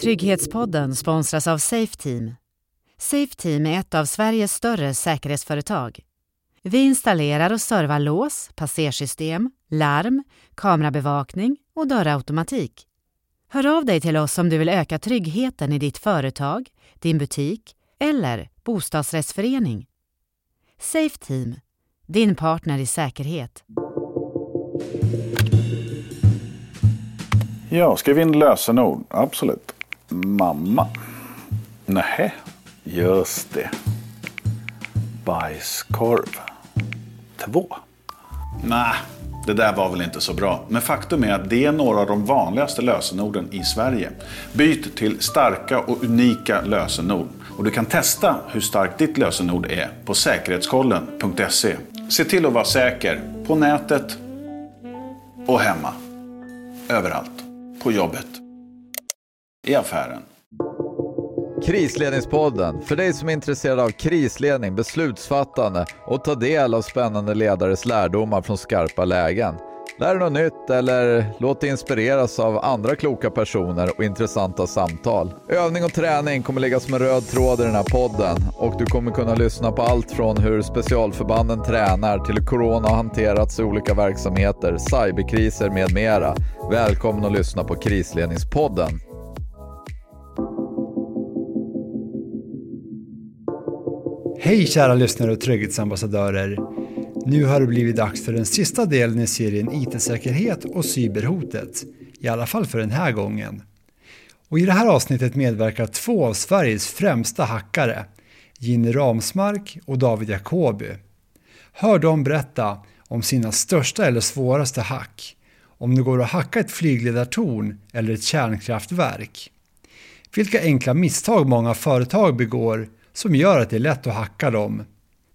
Trygghetspodden sponsras av Safeteam. Safeteam är ett av Sveriges större säkerhetsföretag. Vi installerar och servar lås, passersystem, larm, kamerabevakning och dörrautomatik. Hör av dig till oss om du vill öka tryggheten i ditt företag, din butik eller bostadsrättsförening. Safeteam, din partner i säkerhet. Ja, skriv in lösenord. Absolut. Mamma. Nej, just det. Bajskorv. Två. Nej, det där var väl inte så bra. Men faktum är att det är några av de vanligaste lösenorden i Sverige. Byt till starka och unika lösenord. Och du kan testa hur starkt ditt lösenord är på säkerhetskollen.se. Se till att vara säker på nätet och hemma. Överallt. På jobbet. I affären. Krisledningspodden, för dig som är intresserad av krisledning, beslutsfattande och ta del av spännande ledares lärdomar från skarpa lägen. Lär dig något nytt eller låt dig inspireras av andra kloka personer och intressanta samtal. Övning och träning kommer ligga som en röd tråd i den här podden och du kommer kunna lyssna på allt från hur specialförbanden tränar till hur corona har hanterats i olika verksamheter, cyberkriser med mera. Välkommen att lyssna på Krisledningspodden. Hej kära lyssnare och trygghetsambassadörer. Nu har det blivit dags för den sista delen i serien IT-säkerhet och cyberhotet. I alla fall för den här gången. Och I det här avsnittet medverkar två av Sveriges främsta hackare, Ginny Ramsmark och David Jacobi. Hör dem berätta om sina största eller svåraste hack, om det går att hacka ett flygledartorn eller ett kärnkraftverk. Vilka enkla misstag många företag begår som gör att det är lätt att hacka dem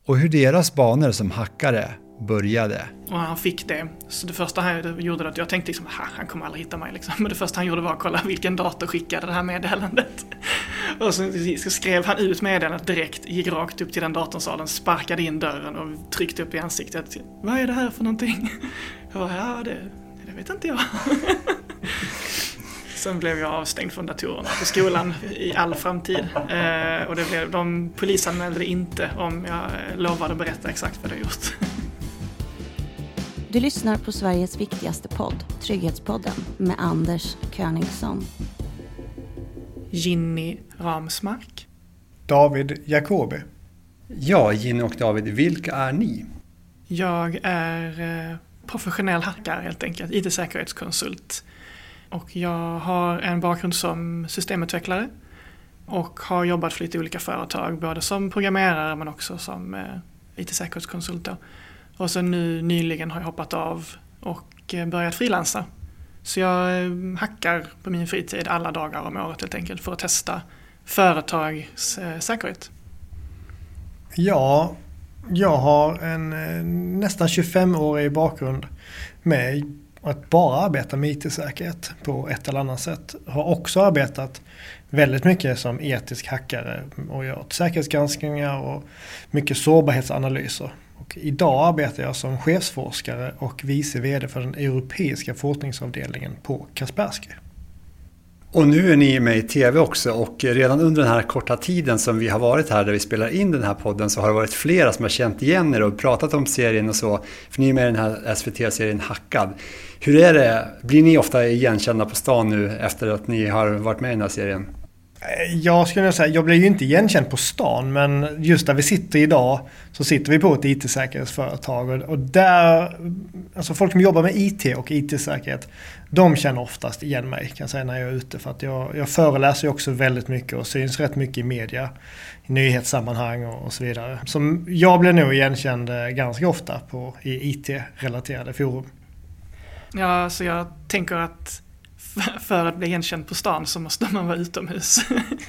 och hur deras banor som hackare började. Och han fick det. Så det första han gjorde att jag tänkte liksom, han kommer aldrig hitta mig liksom. Men det första han gjorde var att kolla vilken dator skickade det här meddelandet. Och så skrev han ut meddelandet direkt, gick rakt upp till den datorsalen, sparkade in dörren och tryckte upp i ansiktet. Vad är det här för någonting? Jag bara, ja det, det vet inte jag. Sen blev jag avstängd från datorerna på skolan i all framtid. Eh, och det blev, de polisanmälde inte om jag lovade att berätta exakt vad jag gjort. Du lyssnar på Sveriges viktigaste podd, Trygghetspodden, med Anders Königsson. Ginny Ramsmark. David Jacobi. Ja, Ginny och David, vilka är ni? Jag är eh, professionell hackare helt enkelt, IT-säkerhetskonsult och jag har en bakgrund som systemutvecklare och har jobbat för lite olika företag, både som programmerare men också som eh, IT-säkerhetskonsult. Och sen nu nyligen har jag hoppat av och eh, börjat frilansa. Så jag eh, hackar på min fritid alla dagar om året helt enkelt för att testa företags eh, säkerhet. Ja, jag har en eh, nästan 25-årig bakgrund med att bara arbeta med IT-säkerhet på ett eller annat sätt. Har också arbetat väldigt mycket som etisk hackare och gjort säkerhetsgranskningar och mycket sårbarhetsanalyser. Och idag arbetar jag som chefsforskare och vice VD för den europeiska forskningsavdelningen på Kaspersky. Och nu är ni med i TV också och redan under den här korta tiden som vi har varit här där vi spelar in den här podden så har det varit flera som har känt igen er och pratat om serien och så. För ni är med i den här SVT-serien Hackad. Hur är det? Blir ni ofta igenkända på stan nu efter att ni har varit med i den här serien? Eh, jag skulle säga, jag blir ju inte igenkänd på stan men just där vi sitter idag så sitter vi på ett IT-säkerhetsföretag och där, alltså folk som jobbar med IT och IT-säkerhet, de känner oftast igen mig kan jag säga när jag är ute för att jag, jag föreläser ju också väldigt mycket och syns rätt mycket i media, i nyhetssammanhang och, och så vidare. Så jag blir nog igenkänd eh, ganska ofta på, i IT-relaterade forum. Ja, så jag tänker att för att bli igenkänd på stan så måste man vara utomhus.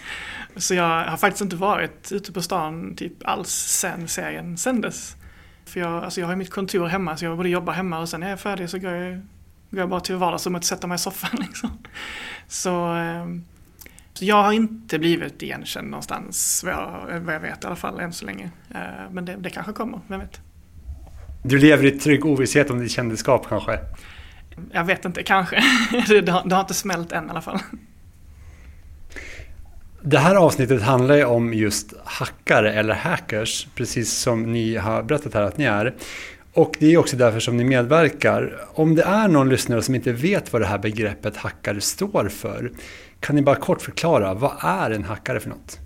så jag har faktiskt inte varit ute på stan typ alls sen serien sändes. För jag, alltså jag har mitt kontor hemma så jag både jobbar hemma och sen när jag är färdig så går jag, går jag bara till vardagsrummet och sätter mig i soffan. Liksom. Så, ehm, så jag har inte blivit igenkänd någonstans vad jag, vad jag vet i alla fall än så länge. Eh, men det, det kanske kommer, vem vet. Du lever i trygg ovisshet om ditt kändisskap kanske? Jag vet inte, kanske. det, har, det har inte smält än i alla fall. Det här avsnittet handlar ju om just hackare eller hackers, precis som ni har berättat här att ni är. Och det är också därför som ni medverkar. Om det är någon lyssnare som inte vet vad det här begreppet hackare står för, kan ni bara kort förklara, vad är en hackare för något?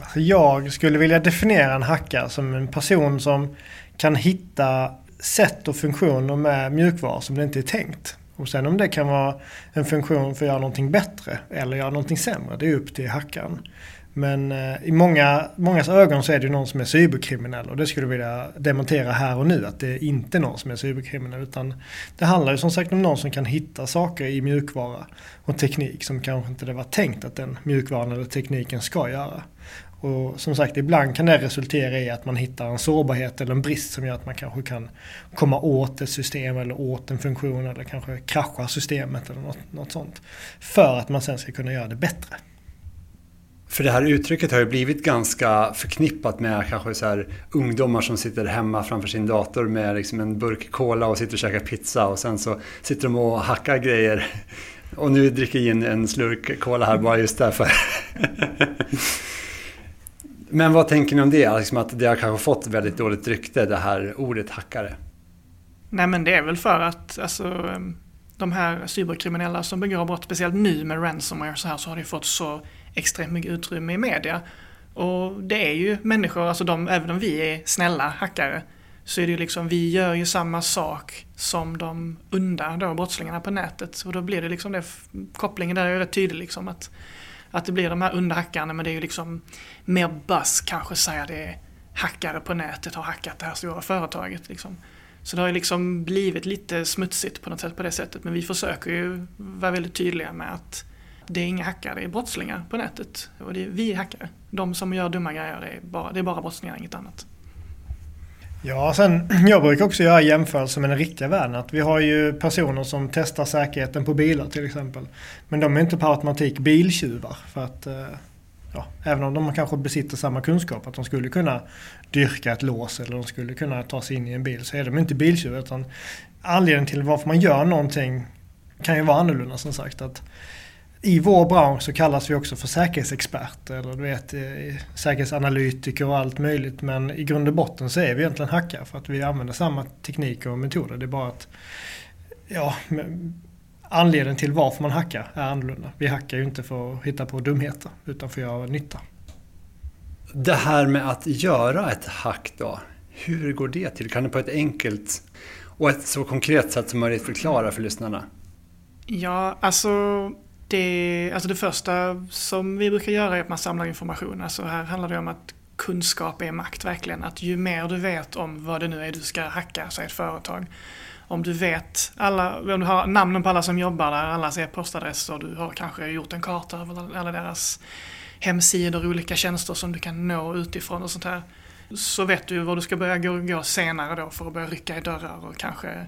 Alltså jag skulle vilja definiera en hackare som en person som kan hitta sätt och funktioner med mjukvara som det inte är tänkt. Och sen om det kan vara en funktion för att göra någonting bättre eller göra någonting sämre, det är upp till hackaren. Men eh, i många, mångas ögon så är det någon som är cyberkriminell och det skulle jag vilja demontera här och nu att det är inte någon som är cyberkriminell utan det handlar ju som sagt om någon som kan hitta saker i mjukvara och teknik som kanske inte det var tänkt att den mjukvaran eller tekniken ska göra. Och som sagt, ibland kan det resultera i att man hittar en sårbarhet eller en brist som gör att man kanske kan komma åt ett system eller åt en funktion eller kanske krascha systemet eller något, något sånt. För att man sen ska kunna göra det bättre. För det här uttrycket har ju blivit ganska förknippat med kanske så här ungdomar som sitter hemma framför sin dator med liksom en burk cola och sitter och käkar pizza och sen så sitter de och hackar grejer. Och nu dricker jag in en slurk cola här bara just därför. Men vad tänker ni om det? Liksom att det har kanske fått väldigt dåligt rykte, det här ordet hackare. Nej men det är väl för att alltså, de här cyberkriminella som begår brott, speciellt nu med ransomware så här, så har det fått så extremt mycket utrymme i media. Och det är ju människor, alltså de, även om vi är snälla hackare, så är det ju liksom, vi gör ju samma sak som de onda då, brottslingarna på nätet. Och då blir det liksom det, kopplingen där är rätt tydlig liksom att att det blir de här onda hackarna men det är ju liksom mer buzz kanske säga det är hackare på nätet har hackat det här stora företaget. Liksom. Så det har ju liksom blivit lite smutsigt på något sätt på det sättet. Men vi försöker ju vara väldigt tydliga med att det är inga hackare, det är brottslingar på nätet. Och det är vi är hackare. De som gör dumma grejer, är bara, det är bara brottslingar, inget annat. Ja, sen jag brukar också göra jämförelser med den riktiga världen. Att vi har ju personer som testar säkerheten på bilar till exempel. Men de är inte per automatik biltjuvar. För att, eh, ja, även om de kanske besitter samma kunskap, att de skulle kunna dyrka ett lås eller de skulle kunna ta sig in i en bil, så är de inte biltjuvar. Utan anledningen till varför man gör någonting kan ju vara annorlunda som sagt. Att i vår bransch så kallas vi också för säkerhetsexperter eller du vet eh, säkerhetsanalytiker och allt möjligt. Men i grund och botten så är vi egentligen hackare för att vi använder samma tekniker och metoder. Det är bara att ja, anledningen till varför man hackar är annorlunda. Vi hackar ju inte för att hitta på dumheter utan för att göra nytta. Det här med att göra ett hack då, hur går det till? Kan du på ett enkelt och ett så konkret sätt som möjligt förklara för lyssnarna? Ja, alltså det, alltså det första som vi brukar göra är att man samlar information. Alltså här handlar det om att kunskap är makt verkligen. Att ju mer du vet om vad det nu är du ska hacka, säg ett företag. Om du vet alla, om du har namnen på alla som jobbar där, allas e-postadresser, du har kanske gjort en karta över alla deras hemsidor, olika tjänster som du kan nå utifrån och sånt här. Så vet du var du ska börja gå, gå senare då för att börja rycka i dörrar och kanske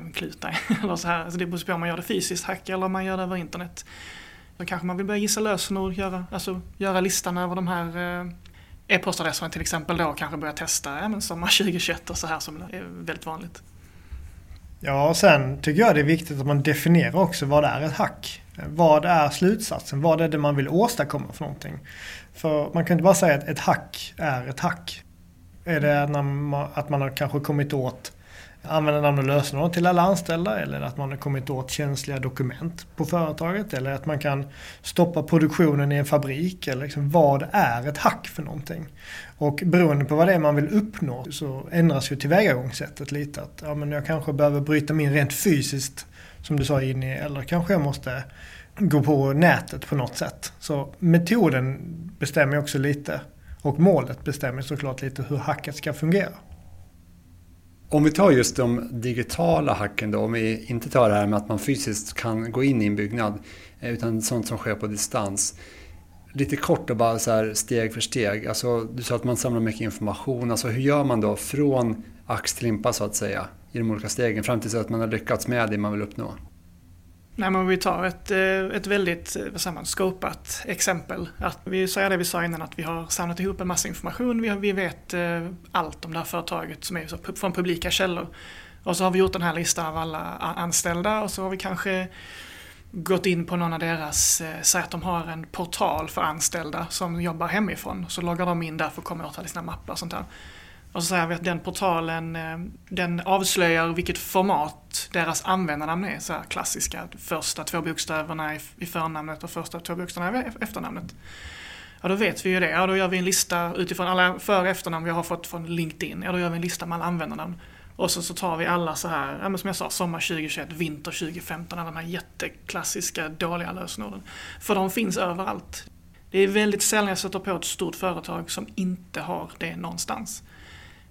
med en kluta eller så här. Alltså det beror på om man gör det fysiskt, hack eller om man gör det över internet. Då kanske man vill börja gissa lösenord, göra, alltså, göra listan över de här eh, e-postadresserna till exempel då och kanske börja testa ja, men sommar 2021 och så här som är väldigt vanligt. Ja, och sen tycker jag det är viktigt att man definierar också vad det är ett hack. Vad är slutsatsen? Vad är det man vill åstadkomma för någonting? För man kan inte bara säga att ett hack är ett hack. Är det när man, att man har kanske kommit åt använda namn och lösenord till alla anställda eller att man har kommit åt känsliga dokument på företaget eller att man kan stoppa produktionen i en fabrik eller liksom vad är ett hack för någonting. Och beroende på vad det är man vill uppnå så ändras ju tillvägagångssättet lite. Att ja, men jag kanske behöver bryta mig in rent fysiskt som du sa in i eller kanske jag måste gå på nätet på något sätt. Så metoden bestämmer också lite och målet bestämmer såklart lite hur hacket ska fungera. Om vi tar just de digitala hacken då, om vi inte tar det här med att man fysiskt kan gå in i en byggnad, eh, utan sånt som sker på distans. Lite kort och bara så här steg för steg. Alltså, du sa att man samlar mycket information. Alltså, hur gör man då från ax till limpa så att säga i de olika stegen fram tills att man har lyckats med det man vill uppnå? Nej, men vi tar ett, eh, ett väldigt eh, vad säger man, skopat exempel. Att vi säger det vi sa innan att vi har samlat ihop en massa information. Vi, vi vet eh, allt om det här företaget som är från publika källor. Och så har vi gjort den här listan av alla anställda och så har vi kanske gått in på någon av deras, säg att de har en portal för anställda som jobbar hemifrån. Så loggar de in där för att komma åt alla sina mappar och sånt där. Och så säger vi att den portalen eh, den avslöjar vilket format deras användarnamn är. Så här klassiska, första två bokstäverna i förnamnet och första två bokstäverna i e- efternamnet. Ja, då vet vi ju det. Ja, då gör vi en lista utifrån alla för och efternamn vi har fått från LinkedIn. Ja, då gör vi en lista med alla användarnamn. Och så, så tar vi alla så här, ja, men som jag sa, sommar 2021, vinter 2015, alla de här jätteklassiska dåliga lösenorden. För de finns överallt. Det är väldigt sällan jag sätter på ett stort företag som inte har det någonstans.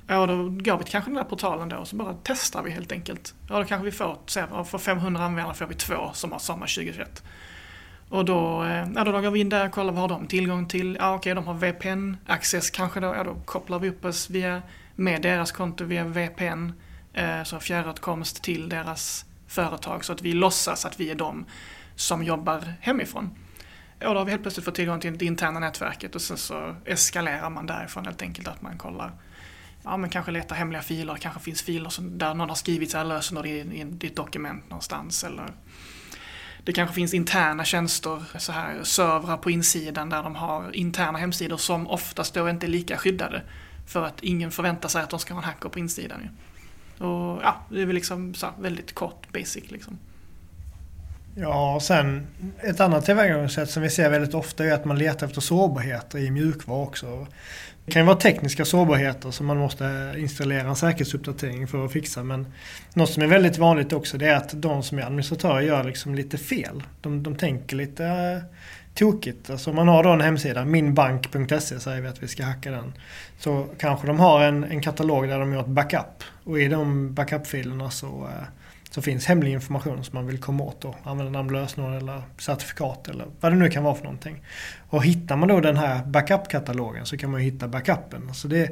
Ja, då går vi till kanske den där portalen då och så bara testar vi helt enkelt. Ja, då kanske vi får, för 500 användare får vi två som har samma 2021. Och då, eh, ja, då loggar vi in där och kollar vad har de tillgång till. Ja, okej, de har VPN-access kanske då. Ja, då kopplar vi upp oss via, med deras konto via VPN. Eh, så fjärråtkomst till deras företag så att vi låtsas att vi är de som jobbar hemifrån. Och då har vi helt plötsligt fått tillgång till det interna nätverket och sen så eskalerar man därifrån helt enkelt att man kollar ja, men kanske leta hemliga filer, kanske finns filer som, där någon har skrivit sina lösenord i, i, i ett dokument någonstans eller det kanske finns interna tjänster, så här servrar på insidan där de har interna hemsidor som oftast då inte är lika skyddade. För att ingen förväntar sig att de ska ha en hacker på insidan. Och ja, det är väl liksom så väldigt kort basic liksom. Ja, och sen ett annat tillvägagångssätt som vi ser väldigt ofta är att man letar efter sårbarheter i mjukvara också. Det kan ju vara tekniska sårbarheter som man måste installera en säkerhetsuppdatering för att fixa. Men något som är väldigt vanligt också det är att de som är administratörer gör liksom lite fel. De, de tänker lite eh, tokigt. Alltså om man har då en hemsida, minbank.se säger vi att vi ska hacka den. Så kanske de har en, en katalog där de gör ett backup. Och i de backup-filerna så eh, så finns hemlig information som man vill komma åt och Använda namn, lösenord eller certifikat eller vad det nu kan vara för någonting. Och hittar man då den här backup-katalogen så kan man ju hitta backupen. Så det,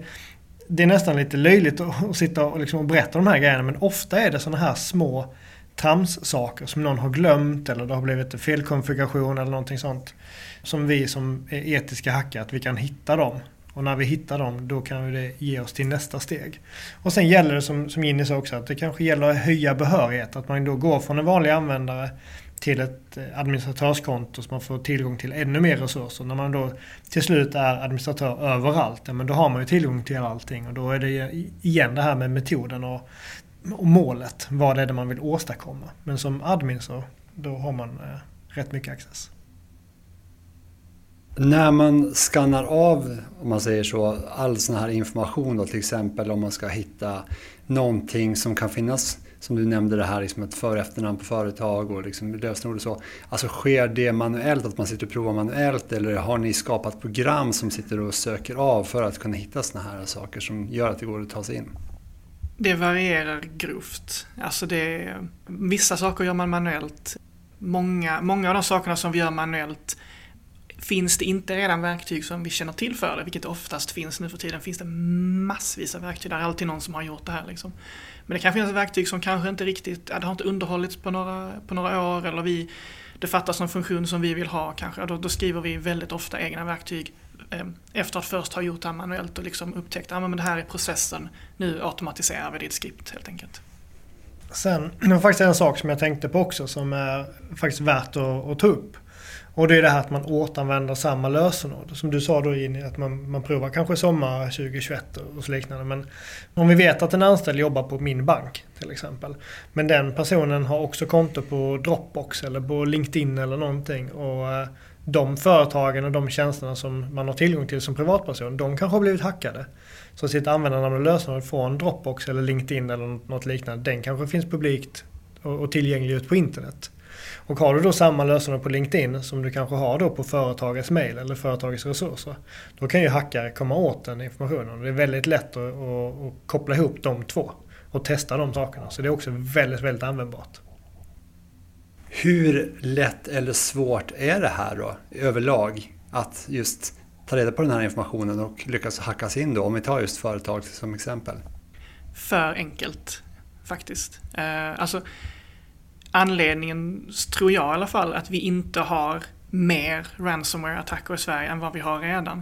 det är nästan lite löjligt att sitta och, liksom berätta de här grejerna men ofta är det sådana här små trams-saker som någon har glömt eller det har blivit en felkonfiguration eller någonting sånt. Som vi som är etiska hackare, att vi kan hitta dem och när vi hittar dem då kan det ge oss till nästa steg. Och sen gäller det som, som Ginny sa också att det kanske gäller att höja behörighet. Att man då går från en vanlig användare till ett eh, administratörskonto så man får tillgång till ännu mer resurser. När man då till slut är administratör överallt, ja, men då har man ju tillgång till allting. Och då är det igen det här med metoden och, och målet. Vad är det man vill åstadkomma? Men som admin så då har man eh, rätt mycket access. När man skannar av, om man säger så, all sån här information då, till exempel om man ska hitta någonting som kan finnas, som du nämnde det här, liksom ett för och efternamn på företag och liksom lösenord och så. Alltså sker det manuellt, att man sitter och provar manuellt eller har ni skapat program som sitter och söker av för att kunna hitta såna här saker som gör att det går att ta sig in? Det varierar grovt. Alltså det, vissa saker gör man manuellt. Många, många av de sakerna som vi gör manuellt Finns det inte redan verktyg som vi känner till för det, vilket oftast finns nu för tiden, finns det massvis av verktyg. Det är alltid någon som har gjort det här. Liksom. Men det kan finnas verktyg som kanske inte riktigt, det har inte underhållits på några, på några år eller vi, det fattas någon funktion som vi vill ha kanske. Då, då skriver vi väldigt ofta egna verktyg eh, efter att först ha gjort det här manuellt och liksom upptäckt att ah, det här är processen, nu automatiserar vi det i ett skript helt enkelt. Sen, det var faktiskt en sak som jag tänkte på också som är faktiskt värt att, att ta upp. Och det är det här att man återanvänder samma lösenord. Som du sa då Jenny, att man, man provar kanske sommar 2021 och så liknande. Men om vi vet att en anställd jobbar på min bank till exempel. Men den personen har också konto på Dropbox eller på LinkedIn eller någonting. Och eh, de företagen och de tjänsterna som man har tillgång till som privatperson, de kanske har blivit hackade. Så sitt användarnamn och lösenord från Dropbox eller LinkedIn eller något liknande, den kanske finns publikt och tillgänglig ut på internet. Och har du då samma lösenord på LinkedIn som du kanske har då på företagets mail eller företagets resurser. Då kan ju hackare komma åt den informationen. Det är väldigt lätt att, att, att koppla ihop de två och testa de sakerna. Så det är också väldigt, väldigt användbart. Hur lätt eller svårt är det här då överlag att just ta reda på den här informationen och lyckas hackas in då? Om vi tar just företag som exempel. För enkelt faktiskt. Eh, alltså anledningen, tror jag i alla fall, att vi inte har mer ransomware-attacker i Sverige än vad vi har redan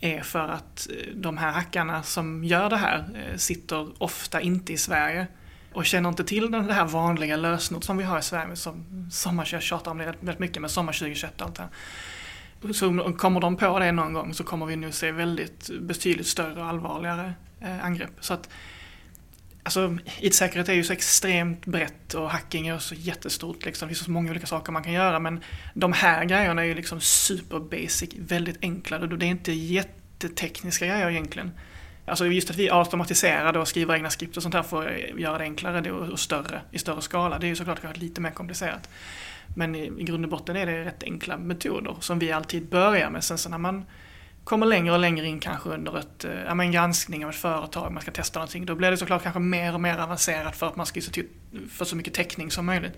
är för att eh, de här hackarna som gör det här eh, sitter ofta inte i Sverige. och känner inte till det här vanliga lösenord som vi har i Sverige, som Sommar, jag tjatar om det väldigt mycket med Sommar 2021 och allt det här. Så kommer de på det någon gång så kommer vi nu se väldigt betydligt större och allvarligare eh, angrepp. Så att, alltså, IT-säkerhet är ju så extremt brett och hacking är så jättestort. Liksom. Det finns så många olika saker man kan göra men de här grejerna är ju liksom super basic, väldigt enkla. Det är inte jättetekniska grejer egentligen. Alltså just att vi automatiserar och skriver egna skript och sånt här för att göra det enklare och större i större skala. Det är ju såklart lite mer komplicerat. Men i, grund och botten är det rätt enkla metoder som vi alltid börjar med. Sen så när man kommer längre och längre in kanske under ett, eh, ja, en granskning av ett företag, man ska testa någonting, då blir det såklart kanske mer och mer avancerat för att man ska få så mycket täckning som möjligt.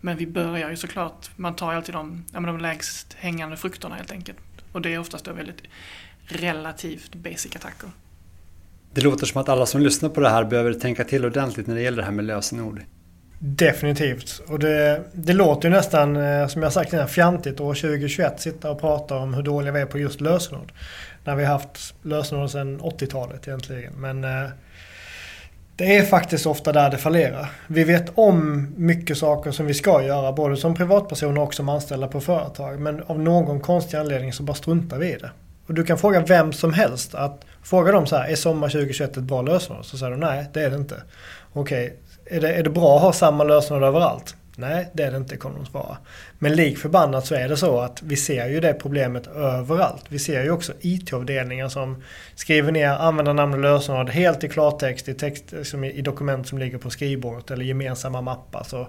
Men vi börjar ju såklart, man tar ju alltid de, ja, de lägst hängande frukterna helt enkelt. Och det är oftast då väldigt relativt basic attacker. Det låter som att alla som lyssnar på det här behöver tänka till ordentligt när det gäller det här med lösenord. Definitivt. Och det, det låter ju nästan, eh, som jag sagt innan, fjantigt år 2021 sitta och prata om hur dåliga vi är på just lösenord. När vi har haft lösenord sedan 80-talet egentligen. Men eh, det är faktiskt ofta där det fallerar. Vi vet om mycket saker som vi ska göra, både som privatpersoner och som anställda på företag. Men av någon konstig anledning så bara struntar vi i det. Och du kan fråga vem som helst att Fråga dem så här, är sommar 2021 ett bra lösenord? Så säger de nej, det är det inte. Okej, är det, är det bra att ha samma lösenord överallt? Nej, det är det inte kommer de svara. Men lik förbannat så är det så att vi ser ju det problemet överallt. Vi ser ju också IT-avdelningar som skriver ner användarnamn och lösenord helt i klartext i, text, som i dokument som ligger på skrivbordet eller gemensamma mappar. Så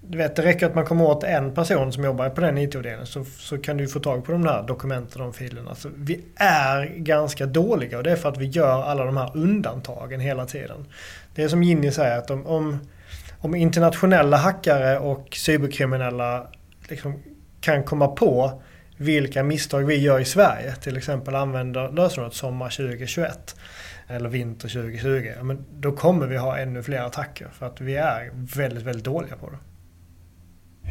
du vet, det räcker att man kommer åt en person som jobbar på den IT-avdelningen så, så kan du få tag på de där dokumenten och filerna. Så vi är ganska dåliga och det är för att vi gör alla de här undantagen hela tiden. Det är som Ginny säger att om, om, om internationella hackare och cyberkriminella liksom kan komma på vilka misstag vi gör i Sverige, till exempel använder lösenordet sommar 2021 eller vinter 2020, men då kommer vi ha ännu fler attacker för att vi är väldigt, väldigt dåliga på det.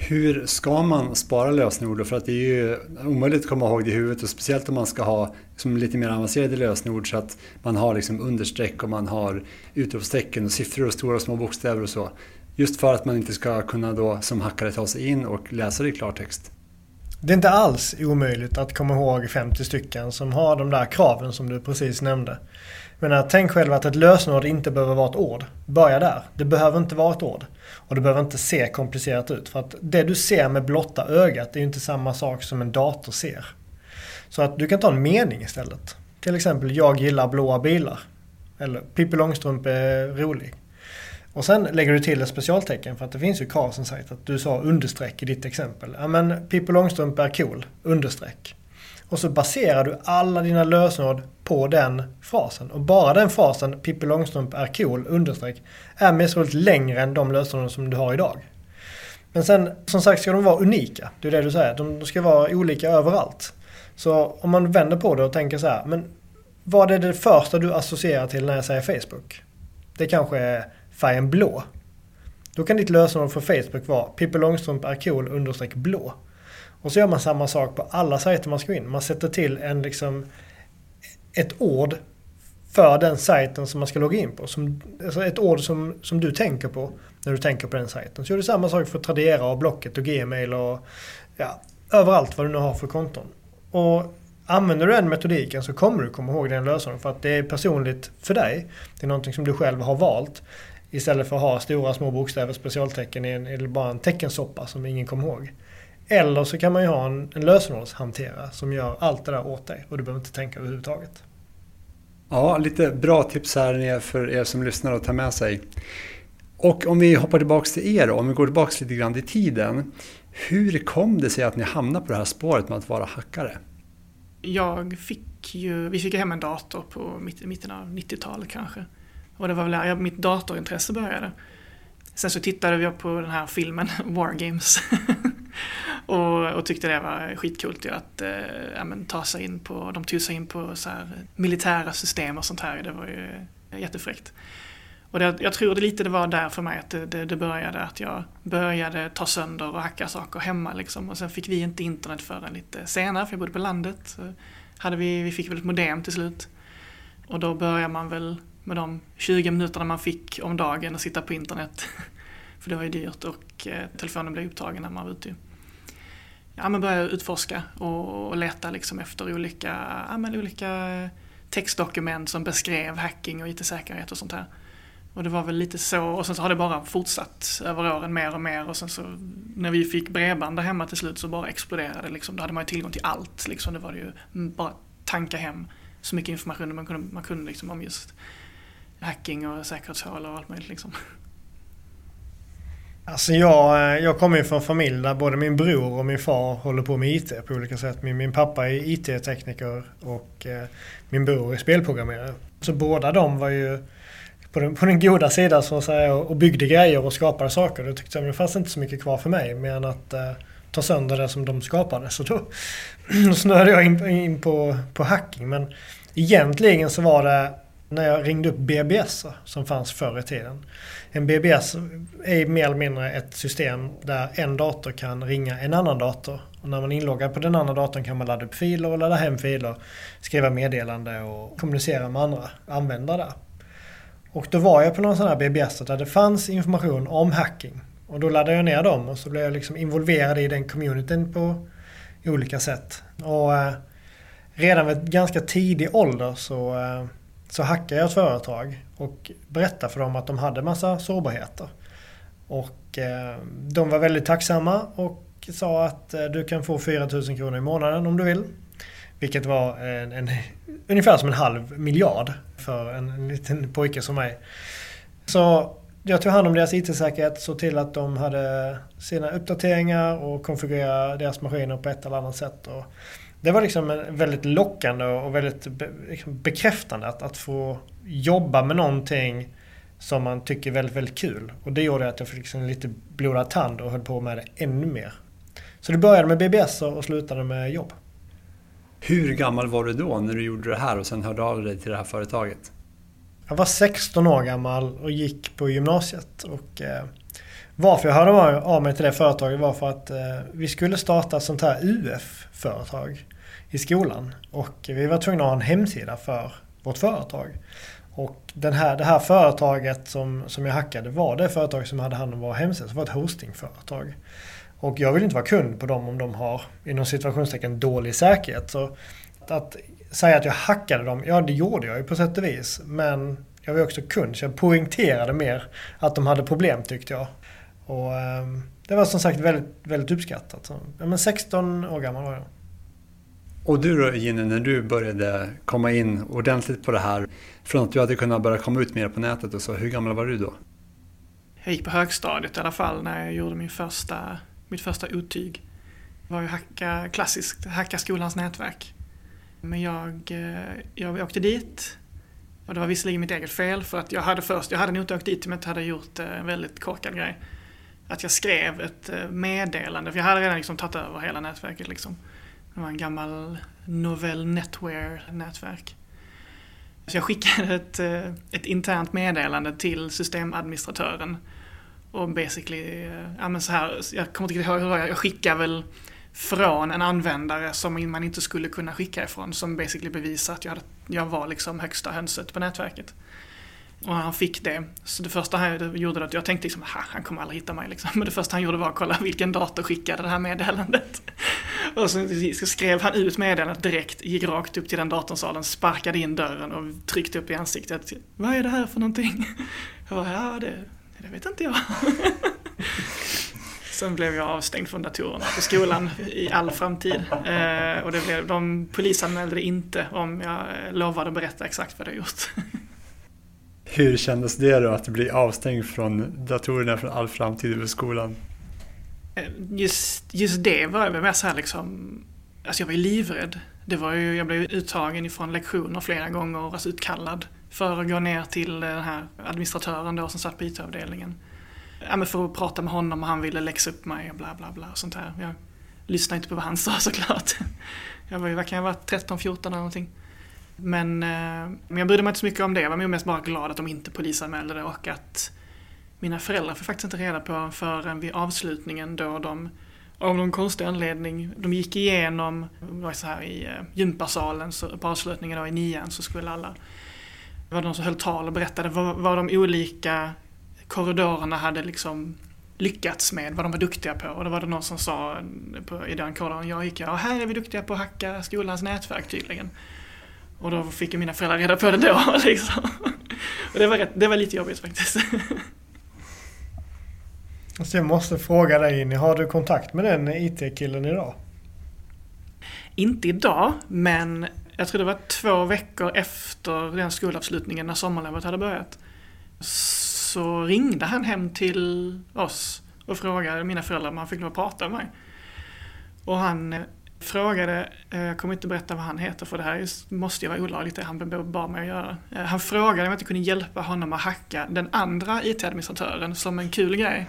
Hur ska man spara lösenord? För att det är ju omöjligt att komma ihåg det i huvudet och speciellt om man ska ha liksom lite mer avancerade lösenord så att man har liksom understreck och man har utropstecken och siffror och stora och små bokstäver och så. Just för att man inte ska kunna då som hackare ta sig in och läsa det i klartext. Det är inte alls omöjligt att komma ihåg 50 stycken som har de där kraven som du precis nämnde. Men tänk själv att ett lösenord inte behöver vara ett ord. Börja där. Det behöver inte vara ett ord. Och det behöver inte se komplicerat ut. För att det du ser med blotta ögat är ju inte samma sak som en dator ser. Så att du kan ta en mening istället. Till exempel, jag gillar blåa bilar. Eller Pippi Långstrump är rolig. Och sen lägger du till ett specialtecken för att det finns ju krav som sagt att du sa understreck i ditt exempel. Ja men Pippi Långstrump är cool, understreck. Och så baserar du alla dina lösenord på den frasen. Och bara den frasen, Pippi Långstrump är cool, understreck, är mest troligt längre än de lösenord som du har idag. Men sen, som sagt, ska de vara unika. Det är det du säger. De ska vara olika överallt. Så om man vänder på det och tänker så här, men vad är det första du associerar till när jag säger Facebook? Det kanske är färgen blå. Då kan ditt lösenord för Facebook vara Pippi Långstrump är cool understreck blå. Och så gör man samma sak på alla sajter man ska in. Man sätter till en liksom ett ord för den sajten som man ska logga in på. Som, alltså ett ord som, som du tänker på när du tänker på den sajten. Så gör du samma sak för Tradera och Blocket och Gmail och ja, överallt vad du nu har för konton. Och använder du den metodiken så kommer du komma ihåg den lösningen för att det är personligt för dig. Det är någonting som du själv har valt. Istället för att ha stora små bokstäver, specialtecken i en, eller bara en teckensoppa som ingen kommer ihåg. Eller så kan man ju ha en, en lösenordshanterare som gör allt det där åt dig och du behöver inte tänka överhuvudtaget. Ja, lite bra tips här för er som lyssnar att ta med sig. Och om vi hoppar tillbaka till er då, om vi går tillbaka lite grann i tiden. Hur kom det sig att ni hamnade på det här spåret med att vara hackare? Jag fick ju, vi fick hem en dator på mitten av 90-talet kanske. Och det var väl där mitt datorintresse började. Sen så tittade vi på den här filmen War Games. och, och, tyckte det var skitcoolt ju att eh, ja, men, ta sig in på, de tog sig in på så här, militära system och sånt här. Det var ju jättefräckt. Och det, jag tror det lite det var där för mig att det, det, det, började, att jag började ta sönder och hacka saker hemma liksom. Och sen fick vi inte internet förrän lite senare, för jag bodde på landet. Så hade vi, vi fick väl ett modem till slut. Och då börjar man väl med de 20 minuterna man fick om dagen att sitta på internet. För det var ju dyrt och eh, telefonen blev upptagen när man var ute. Ja, men började utforska och, leta liksom efter olika, ja, men olika textdokument som beskrev hacking och IT-säkerhet och sånt här. Och det var väl lite så, och sen så har det bara fortsatt över åren mer och mer och sen så när vi fick bredband där hemma till slut så bara exploderade det liksom. Då hade man ju tillgång till allt liksom. Det var ju bara tanka hem så mycket information man kunde, man kunde liksom om just hacking och säkerhetshål och allt möjligt liksom. Alltså jag, eh, jag kommer ju från en familj där både min bror och min far håller på med IT på olika sätt. Min, min pappa är IT-tekniker och eh, min bror är spelprogrammerare. Så båda de var ju på den, på den goda sidan så att säga och byggde grejer och skapade saker. Då tyckte jag att det fanns inte så mycket kvar för mig mer än att eh, ta sönder det som de skapade. Så då, då snöade jag in, in på, på hacking. Men egentligen så var det när jag ringde upp BBS som fanns förr i tiden. En BBS är mer eller mindre ett system där en dator kan ringa en annan dator. Och när man inloggar på den andra datorn kan man ladda upp filer och ladda hem filer, skriva meddelande och kommunicera med andra användare. Och då var jag på någon sån här BBS där det fanns information om hacking. Och då laddade jag ner dem och så blev jag liksom involverad i den communityn på olika sätt. Och eh, redan vid ganska tidig ålder så, eh, så hackade jag ett företag och berättade för dem att de hade massa sårbarheter. Och eh, de var väldigt tacksamma och sa att eh, du kan få 4000 kronor i månaden om du vill. Vilket var en, en, ungefär som en halv miljard för en, en liten pojke som mig. Så jag tog hand om deras IT-säkerhet, såg till att de hade sina uppdateringar och konfigurerade deras maskiner på ett eller annat sätt. Och det var liksom väldigt lockande och väldigt liksom bekräftande att, att få jobba med någonting som man tycker är väldigt, väldigt kul. Och det gjorde att jag fick liksom lite blodad tand och höll på med det ännu mer. Så det började med BBS och slutade med jobb. Hur gammal var du då när du gjorde det här och sen hörde av dig till det här företaget? Jag var 16 år gammal och gick på gymnasiet. Och, eh, varför jag hörde av mig till det företaget var för att eh, vi skulle starta ett sånt här UF-företag i skolan. Och vi var tvungna att ha en hemsida för vårt företag. Och den här, det här företaget som, som jag hackade var det företag som hade hand om vår hemsida. Så det var ett hostingföretag. Och jag vill inte vara kund på dem om de har inom situationstecken dålig säkerhet. Så att säga att jag hackade dem, ja det gjorde jag ju på sätt och vis. Men jag var också kund så jag poängterade mer att de hade problem tyckte jag. Och eh, det var som sagt väldigt, väldigt uppskattat. Så, ja, men 16 år gammal var jag. Och du då Jenny, när du började komma in ordentligt på det här, från att du hade kunnat börja komma ut mer på nätet och så, hur gammal var du då? Jag gick på högstadiet i alla fall när jag gjorde min första mitt första otyg Det var ju hacka, klassiskt, hacka skolans nätverk. Men jag, eh, jag åkte dit och det var visserligen mitt eget fel för att jag hade först, jag hade nog inte åkt dit om jag inte hade gjort eh, en väldigt korkad grej. Att jag skrev ett eh, meddelande, för jag hade redan liksom tagit över hela nätverket liksom. Det var en gammal Novell Netware-nätverk. Så jag skickade ett, eh, ett internt meddelande till systemadministratören och basically, eh, ja men så här, jag kommer inte ihåg hur jag, jag skickar väl från en användare som man inte skulle kunna skicka ifrån som basically bevisar att jag, hade, jag var liksom högsta hönset på nätverket. Och han fick det. Så det första han gjorde att jag tänkte liksom, han kommer aldrig hitta mig liksom. Men det första han gjorde var att kolla vilken dator skickade det här meddelandet. Och så skrev han ut meddelandet direkt, gick rakt upp till den datorsalen, sparkade in dörren och tryckte upp i ansiktet. Vad är det här för någonting? Jag bara, ja det det vet inte jag. Sen blev jag avstängd från datorerna på skolan i all framtid. Eh, och det blev, de polisanmälde det inte om jag lovade att berätta exakt vad jag gjort. Hur kändes det då att bli avstängd från datorerna för all framtid över skolan? Eh, just, just det var jag mer så här liksom, alltså jag var ju livrädd. Det var ju, jag blev uttagen ifrån lektioner flera gånger alltså utkallad för att gå ner till eh, den här administratören då som satt på IT-avdelningen. Ja, men för att prata med honom och han ville läxa upp mig och bla bla bla och sånt här. Jag lyssnade inte på vad han sa såklart. Jag var ju, vad kan jag vara, 13-14 eller någonting. Men, eh, men jag brydde mig inte så mycket om det. Jag var mest bara glad att de inte polisanmälde det och att mina föräldrar fick faktiskt inte reda på förrän vid avslutningen då de av någon konstig anledning, de gick igenom, det var så här i eh, gympasalen så på avslutningen då i nian så skulle alla var de någon som höll tal och berättade vad, vad de olika korridorerna hade liksom lyckats med, vad de var duktiga på. Och då var det någon som sa eh, på, i den korridoren jag gick, ja här är vi duktiga på att hacka skolans nätverk tydligen. Och då fick ju mina föräldrar reda på det då liksom. Och det var, rätt, det var lite jobbigt faktiskt. Alltså jag måste fråga dig, har du kontakt med den IT-killen idag? Inte idag, men jag tror det var två veckor efter den skolavslutningen när sommarlovet hade börjat. Så ringde han hem till oss och frågade mina föräldrar om han fick lov att prata med mig. Och han eh, frågade, eh, jag kommer inte berätta vad han heter för det här måste ju vara olagligt det han bad mig att göra. Eh, han frågade om jag inte kunde hjälpa honom att hacka den andra IT-administratören som en kul grej.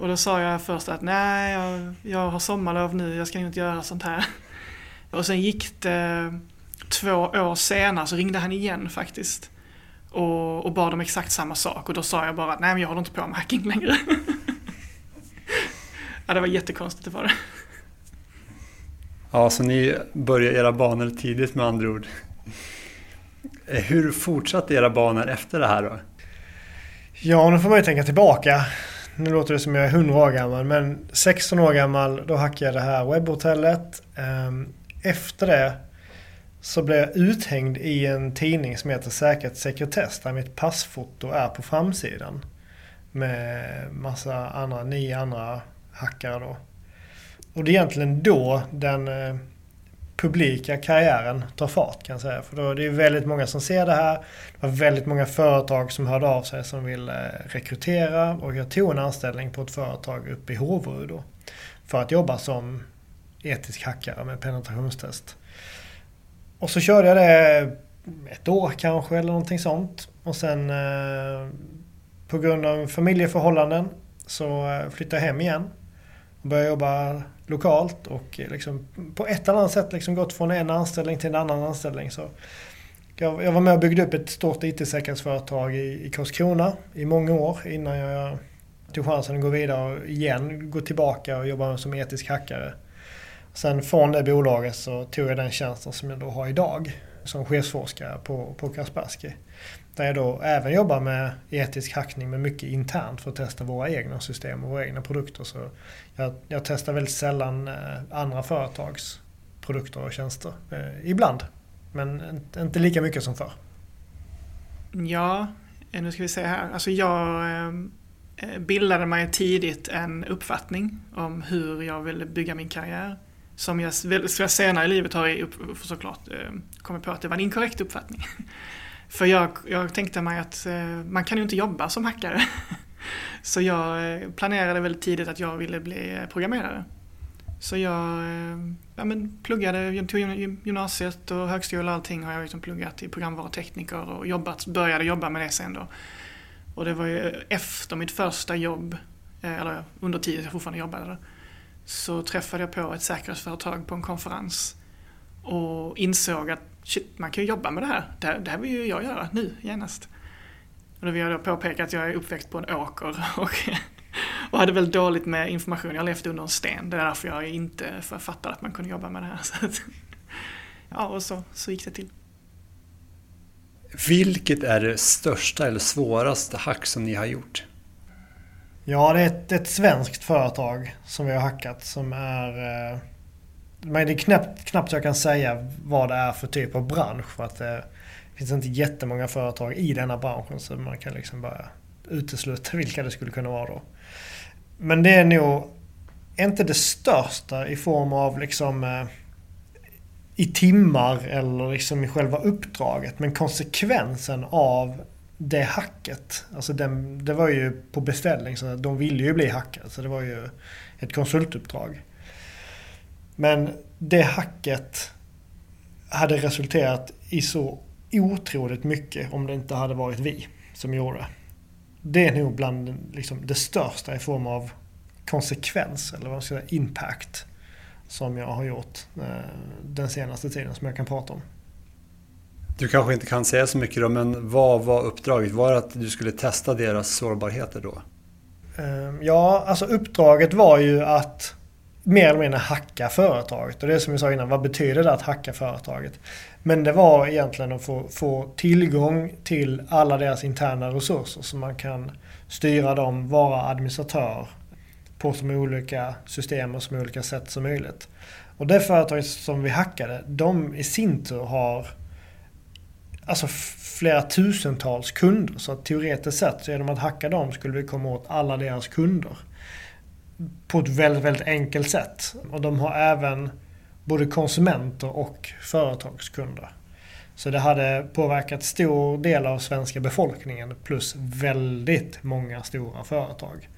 Och då sa jag först att nej, jag, jag har sommarlov nu, jag ska inte göra sånt här. Och sen gick det två år senare så ringde han igen faktiskt. Och, och bad om exakt samma sak och då sa jag bara att nej men jag håller inte på med hacking längre. ja det var jättekonstigt det var det. Ja, så ni började era banor tidigt med andra ord. Hur fortsatte era banor efter det här då? Ja, nu får man ju tänka tillbaka nu låter det som jag är 100 år gammal, men 16 år gammal då hackade jag det här webbhotellet. Ehm, efter det så blev jag uthängd i en tidning som heter Säkert sekretess där mitt passfoto är på framsidan. Med massa andra, nio andra hackare då. Och det är egentligen då den eh, publika karriären tar fart kan jag säga. För då är det väldigt många som ser det här. Det var väldigt många företag som hörde av sig som ville eh, rekrytera och jag tog en anställning på ett företag uppe i Håverud då. För att jobba som etisk hackare med penetrationstest. Och så körde jag det ett år kanske eller någonting sånt. Och sen eh, på grund av familjeförhållanden så eh, flyttade jag hem igen. Och började jobba lokalt och eh, liksom på ett eller annat sätt liksom gått från en anställning till en annan anställning. Så jag, jag var med och byggde upp ett stort IT-säkerhetsföretag i, i Karlskrona i många år innan jag tog chansen att gå vidare och igen, gå tillbaka och jobba som etisk hackare. Sen från det bolaget så tog jag den tjänsten som jag då har idag som chefsforskare på, på Kaspersky. Där jag då även jobbar med etisk hackning men mycket internt för att testa våra egna system och våra egna produkter. Så jag, jag testar väldigt sällan eh, andra företags produkter och tjänster. Eh, ibland, men inte lika mycket som förr. Ja, eh, nu ska vi se här. Alltså jag eh, bildade mig tidigt en uppfattning om hur jag ville bygga min karriär. Som jag, senare i livet har såklart kommit på att det var en inkorrekt uppfattning. För jag, jag tänkte mig att eh, man kan ju inte jobba som hackare. Så jag eh, planerade väldigt tidigt att jag ville bli programmerare. Så jag eh, ja, men pluggade, tog gymnasiet och högskola och allting har jag liksom pluggat till programvarutekniker och jobbat, började jobba med det sen då. Och det var ju efter mitt första jobb, eh, eller under tiden jag fortfarande jobbade då, så träffade jag på ett säkerhetsföretag på en konferens och insåg att shit, man kan ju jobba med det här. Det, det här vill ju jag göra nu genast. Och då vill jag då påpeka att jag är uppväxt på en åker och, och hade väldigt dåligt med information. Jag levde under en sten. Det är därför jag inte fattade att man kunde jobba med det här. Så att, ja, och så, så gick det till. Vilket är det största eller svåraste hack som ni har gjort? Ja, det är ett, ett svenskt företag som vi har hackat som är eh, men det är knappt, knappt jag kan säga vad det är för typ av bransch. För att det finns inte jättemånga företag i denna branschen så man kan liksom bara utesluta vilka det skulle kunna vara då. Men det är nog inte det största i form av liksom eh, i timmar eller liksom i själva uppdraget. Men konsekvensen av det hacket. Alltså den, det var ju på beställning så de ville ju bli hackade. Så det var ju ett konsultuppdrag. Men det hacket hade resulterat i så otroligt mycket om det inte hade varit vi som gjorde. Det är nog bland liksom, det största i form av konsekvens, eller vad man ska säga, impact, som jag har gjort eh, den senaste tiden som jag kan prata om. Du kanske inte kan säga så mycket då, men vad var uppdraget? Var det att du skulle testa deras sårbarheter då? Eh, ja, alltså uppdraget var ju att mer eller mindre hacka företaget. Och det är som jag sa innan, vad betyder det att hacka företaget? Men det var egentligen att få, få tillgång till alla deras interna resurser så man kan styra dem, vara administratör på så olika system och så olika sätt som möjligt. Och det företaget som vi hackade, de i sin tur har alltså flera tusentals kunder. Så teoretiskt sett, så genom att hacka dem skulle vi komma åt alla deras kunder. På ett väldigt, väldigt enkelt sätt. Och de har även både konsumenter och företagskunder. Så det hade påverkat stor del av svenska befolkningen plus väldigt många stora företag.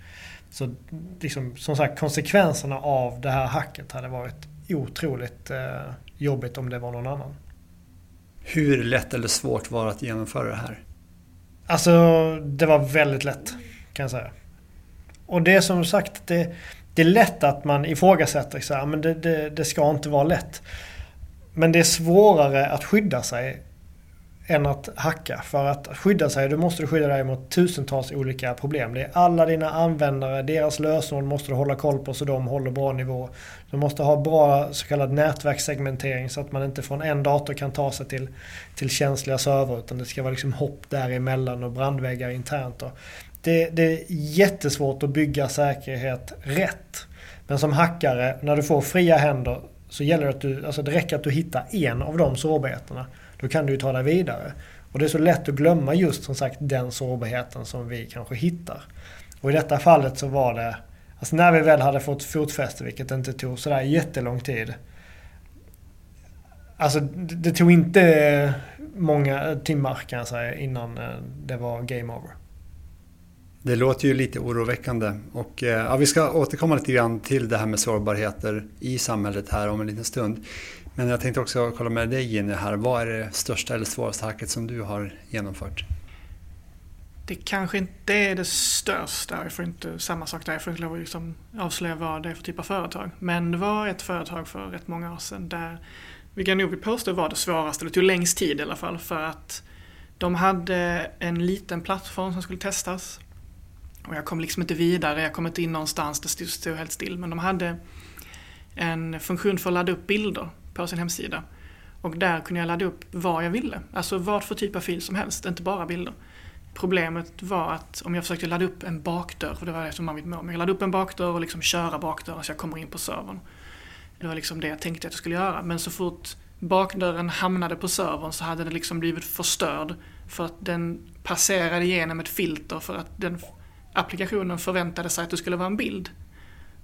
Så liksom, som sagt konsekvenserna av det här hacket hade varit otroligt eh, jobbigt om det var någon annan. Hur lätt eller svårt var det att genomföra det här? Alltså det var väldigt lätt kan jag säga. Och det är som sagt, det, det är lätt att man ifrågasätter så här, men det, det, det ska inte vara lätt. Men det är svårare att skydda sig än att hacka. För att skydda sig, då måste du skydda dig mot tusentals olika problem. Det är alla dina användare, deras lösenord måste du hålla koll på så de håller bra nivå. Du måste ha bra så kallad nätverkssegmentering så att man inte från en dator kan ta sig till, till känsliga servrar utan det ska vara liksom hopp däremellan och brandväggar internt. Det, det är jättesvårt att bygga säkerhet rätt. Men som hackare, när du får fria händer så gäller det att du, alltså det räcker att du hittar en av de sårbarheterna. Då kan du ju ta dig vidare. Och det är så lätt att glömma just som sagt den sårbarheten som vi kanske hittar. Och i detta fallet så var det, alltså när vi väl hade fått fotfäste, vilket inte tog sådär jättelång tid. Alltså det tog inte många timmar kan jag säga innan eh, det var game over. Det låter ju lite oroväckande och eh, ja, vi ska återkomma lite grann till det här med sårbarheter i samhället här om en liten stund. Men jag tänkte också kolla med dig Jenny här. Vad är det största eller svåraste hacket som du har genomfört? Det kanske inte är det största. Jag får inte samma sak där. Jag får inte lov att liksom avslöja vad det är för typ av företag. Men det var ett företag för rätt många år sedan där vi kan nog påstå var det svåraste. Det tog längst tid i alla fall för att de hade en liten plattform som skulle testas. Och jag kom liksom inte vidare, jag kom inte in någonstans, det stod helt still. Men de hade en funktion för att ladda upp bilder på sin hemsida. Och där kunde jag ladda upp vad jag ville. Alltså vad för typ av fil som helst, inte bara bilder. Problemet var att om jag försökte ladda upp en bakdörr, för det var det som var mitt mål. Men jag laddade upp en bakdörr och liksom köra bakdörren så jag kommer in på servern. Det var liksom det jag tänkte att jag skulle göra. Men så fort bakdörren hamnade på servern så hade den liksom blivit förstörd. För att den passerade igenom ett filter för att den applikationen förväntade sig att det skulle vara en bild.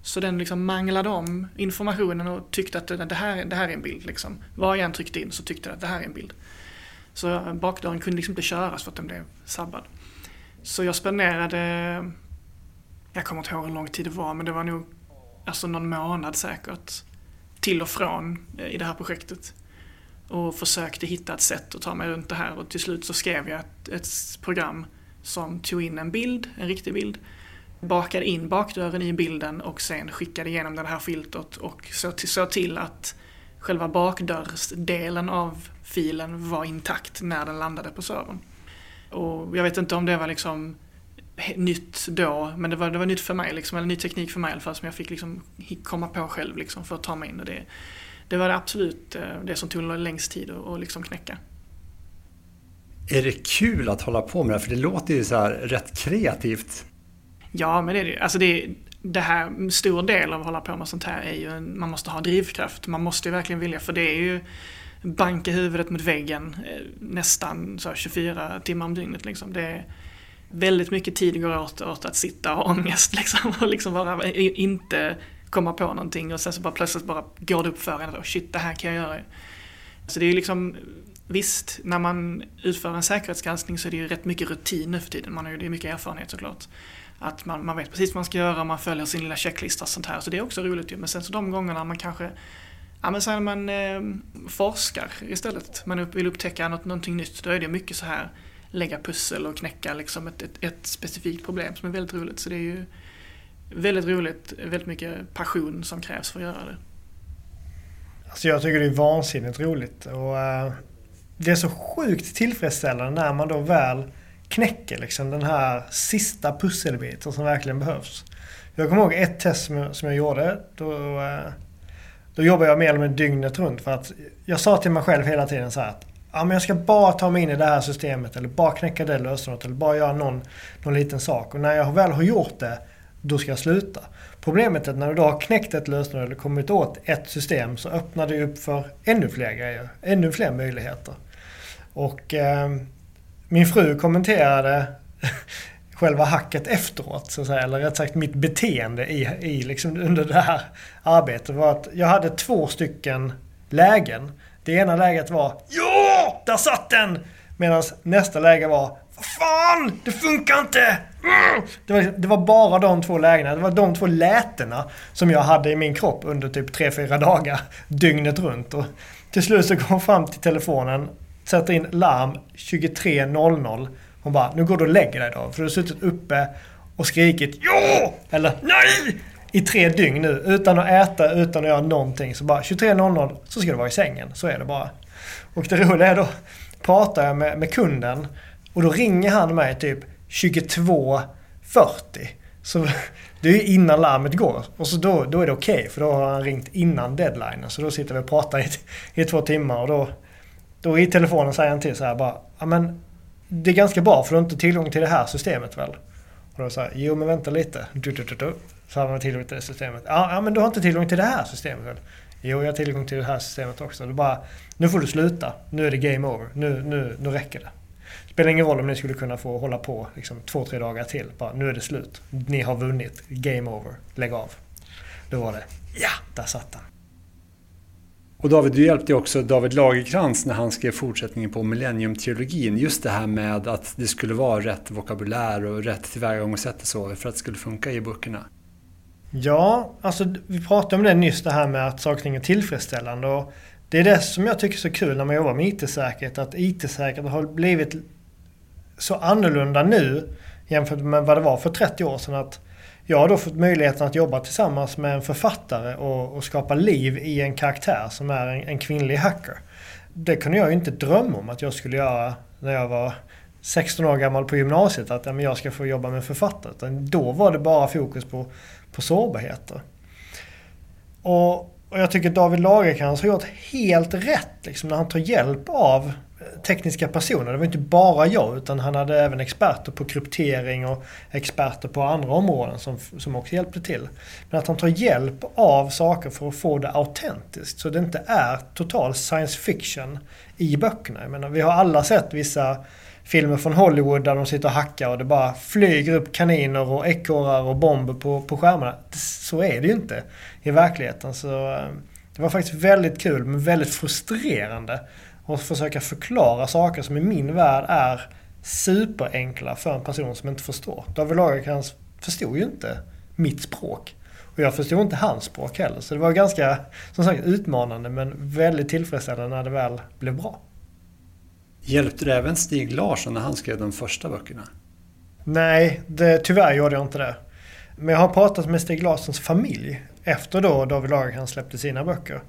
Så den liksom manglade om informationen och tyckte att det här, det här är en bild. Liksom. Vad jag än tryckte in så tyckte den att det här är en bild. Så bakdörren kunde liksom inte köras för att den blev sabbad. Så jag spenderade, jag kommer inte ihåg hur lång tid det var, men det var nog alltså någon månad säkert till och från eh, i det här projektet. Och försökte hitta ett sätt att ta mig runt det här och till slut så skrev jag ett, ett program som tog in en bild, en riktig bild, bakade in bakdörren i bilden och sen skickade igenom det här filtret och såg till att själva bakdörrsdelen av filen var intakt när den landade på servern. Och jag vet inte om det var liksom nytt då, men det var, det var nytt för mig, liksom, eller ny teknik för mig i alla fall som jag fick liksom komma på själv liksom, för att ta mig in. Och det, det var det absolut eh, det som tog längst tid att liksom knäcka. Är det kul att hålla på med det? För det låter ju så här rätt kreativt. Ja, men det är det ju. Alltså det, det här, en stor del av att hålla på med sånt här är ju, en, man måste ha drivkraft. Man måste ju verkligen vilja, för det är ju banka huvudet mot väggen eh, nästan så 24 timmar om dygnet. Liksom. Det är väldigt mycket tid går åt, åt att sitta och ha ångest liksom, och liksom bara inte komma på någonting och sen så bara plötsligt bara går det upp för en. Shit, det här kan jag göra. Så det är ju liksom Visst, när man utför en säkerhetsgranskning så är det ju rätt mycket rutin nu för tiden. Man har ju det är mycket erfarenhet såklart. Att man, man vet precis vad man ska göra, man följer sin lilla checklista och sånt här. Så det är också roligt ju. Men sen så de gångerna man kanske Ja men sen man eh, forskar istället, man vill upptäcka något, någonting nytt, då är det mycket så här lägga pussel och knäcka liksom ett, ett, ett specifikt problem som är väldigt roligt. Så det är ju väldigt roligt, väldigt mycket passion som krävs för att göra det. Alltså jag tycker det är vansinnigt roligt och eh, det är så sjukt tillfredsställande när man då väl knäcker liksom den här sista pusselbiten som verkligen behövs. Jag kommer ihåg ett test som jag, som jag gjorde. Då, eh, då jobbade jag mer eller mindre dygnet runt. För att jag sa till mig själv hela tiden så här att ja, men jag ska bara ta mig in i det här systemet eller bara knäcka det lösenordet eller bara göra någon, någon liten sak. Och när jag väl har gjort det, då ska jag sluta. Problemet är att när du då har knäckt ett lösenord eller kommit åt ett system så öppnar det upp för ännu fler grejer. Ännu fler möjligheter. Och eh, min fru kommenterade själva hacket efteråt, så att säga, eller rätt sagt mitt beteende i, i liksom under det här arbetet var att jag hade två stycken lägen. Det ena läget var Ja! Där satt den! Medan nästa läge var Vad fan! Det funkar inte! Mm! Det var, det var bara de två lägena. Det var de två lätena som jag hade i min kropp under typ 3-4 dagar. Dygnet runt. Och till slut så kom jag fram till telefonen, sätter in larm 23.00 hon bara, nu går du och lägger dig då. För du har suttit uppe och skrikit ja eller nej i tre dygn nu. Utan att äta, utan att göra någonting. Så bara 23.00 så ska du vara i sängen. Så är det bara. Och det roliga är då, pratar jag med, med kunden och då ringer han mig typ 22.40. Så det är ju innan larmet går. Och så då, då är det okej okay, för då har han ringt innan deadlinen. Så då sitter vi och pratar i, i två timmar och då, då i telefonen säger han till så här bara, ja men det är ganska bra för du har inte tillgång till det här systemet väl? Och då sa jag, jo men vänta lite. Du, du, du, du. Så har man tillgång till det systemet. Ja, ja, men du har inte tillgång till det här systemet väl? Jo, jag har tillgång till det här systemet också. Du bara, nu får du sluta. Nu är det game over. Nu, nu, nu räcker det. Spelar ingen roll om ni skulle kunna få hålla på liksom, två, tre dagar till. Bara, nu är det slut. Ni har vunnit. Game over. Lägg av. Då var det, ja, där satt den. Och David, du hjälpte också David Lagerkrans när han skrev fortsättningen på Millennium-trilogin. Just det här med att det skulle vara rätt vokabulär och rätt tillvägagångssätt och så för att det skulle funka i böckerna. Ja, alltså vi pratade om det nyss, det här med att saker är tillfredsställande. Och det är det som jag tycker är så kul när man jobbar med IT-säkerhet. Att IT-säkerhet har blivit så annorlunda nu jämfört med vad det var för 30 år sedan. Att jag har då fått möjligheten att jobba tillsammans med en författare och, och skapa liv i en karaktär som är en, en, kvinnlig hacker. Det kunde jag ju inte drömma om att jag skulle göra när jag var 16 år gammal på gymnasiet. Att ja, jag ska få jobba med en författare. Utan då var det bara fokus på, på sårbarheter. Och, och jag tycker David Lagercrantz har gjort helt rätt liksom, när han tar hjälp av tekniska personer. Det var inte bara jag utan han hade även experter på kryptering och experter på andra områden som, som också hjälpte till. Men att han tar hjälp av saker för att få det autentiskt så det inte är total science fiction i böckerna. Jag menar, vi har alla sett vissa filmer från Hollywood där de sitter och hackar och det bara flyger upp kaniner och ekorrar och bomber på, på skärmarna. Så är det ju inte i verkligheten. Så eh, det var faktiskt väldigt kul men väldigt frustrerande och försöka förklara saker som i min värld är superenkla för en person som inte förstår. David Lagercrantz förstod ju inte mitt språk. Och jag förstod inte hans språk heller. Så det var ganska, som sagt, utmanande men väldigt tillfredsställande när det väl blev bra. Hjälpte det även Stig Larsson när han skrev de första böckerna? Nej, det, tyvärr gjorde jag inte det. Men jag har pratat med Stig Larssons familj efter då David Lagercrantz släppte sina böcker.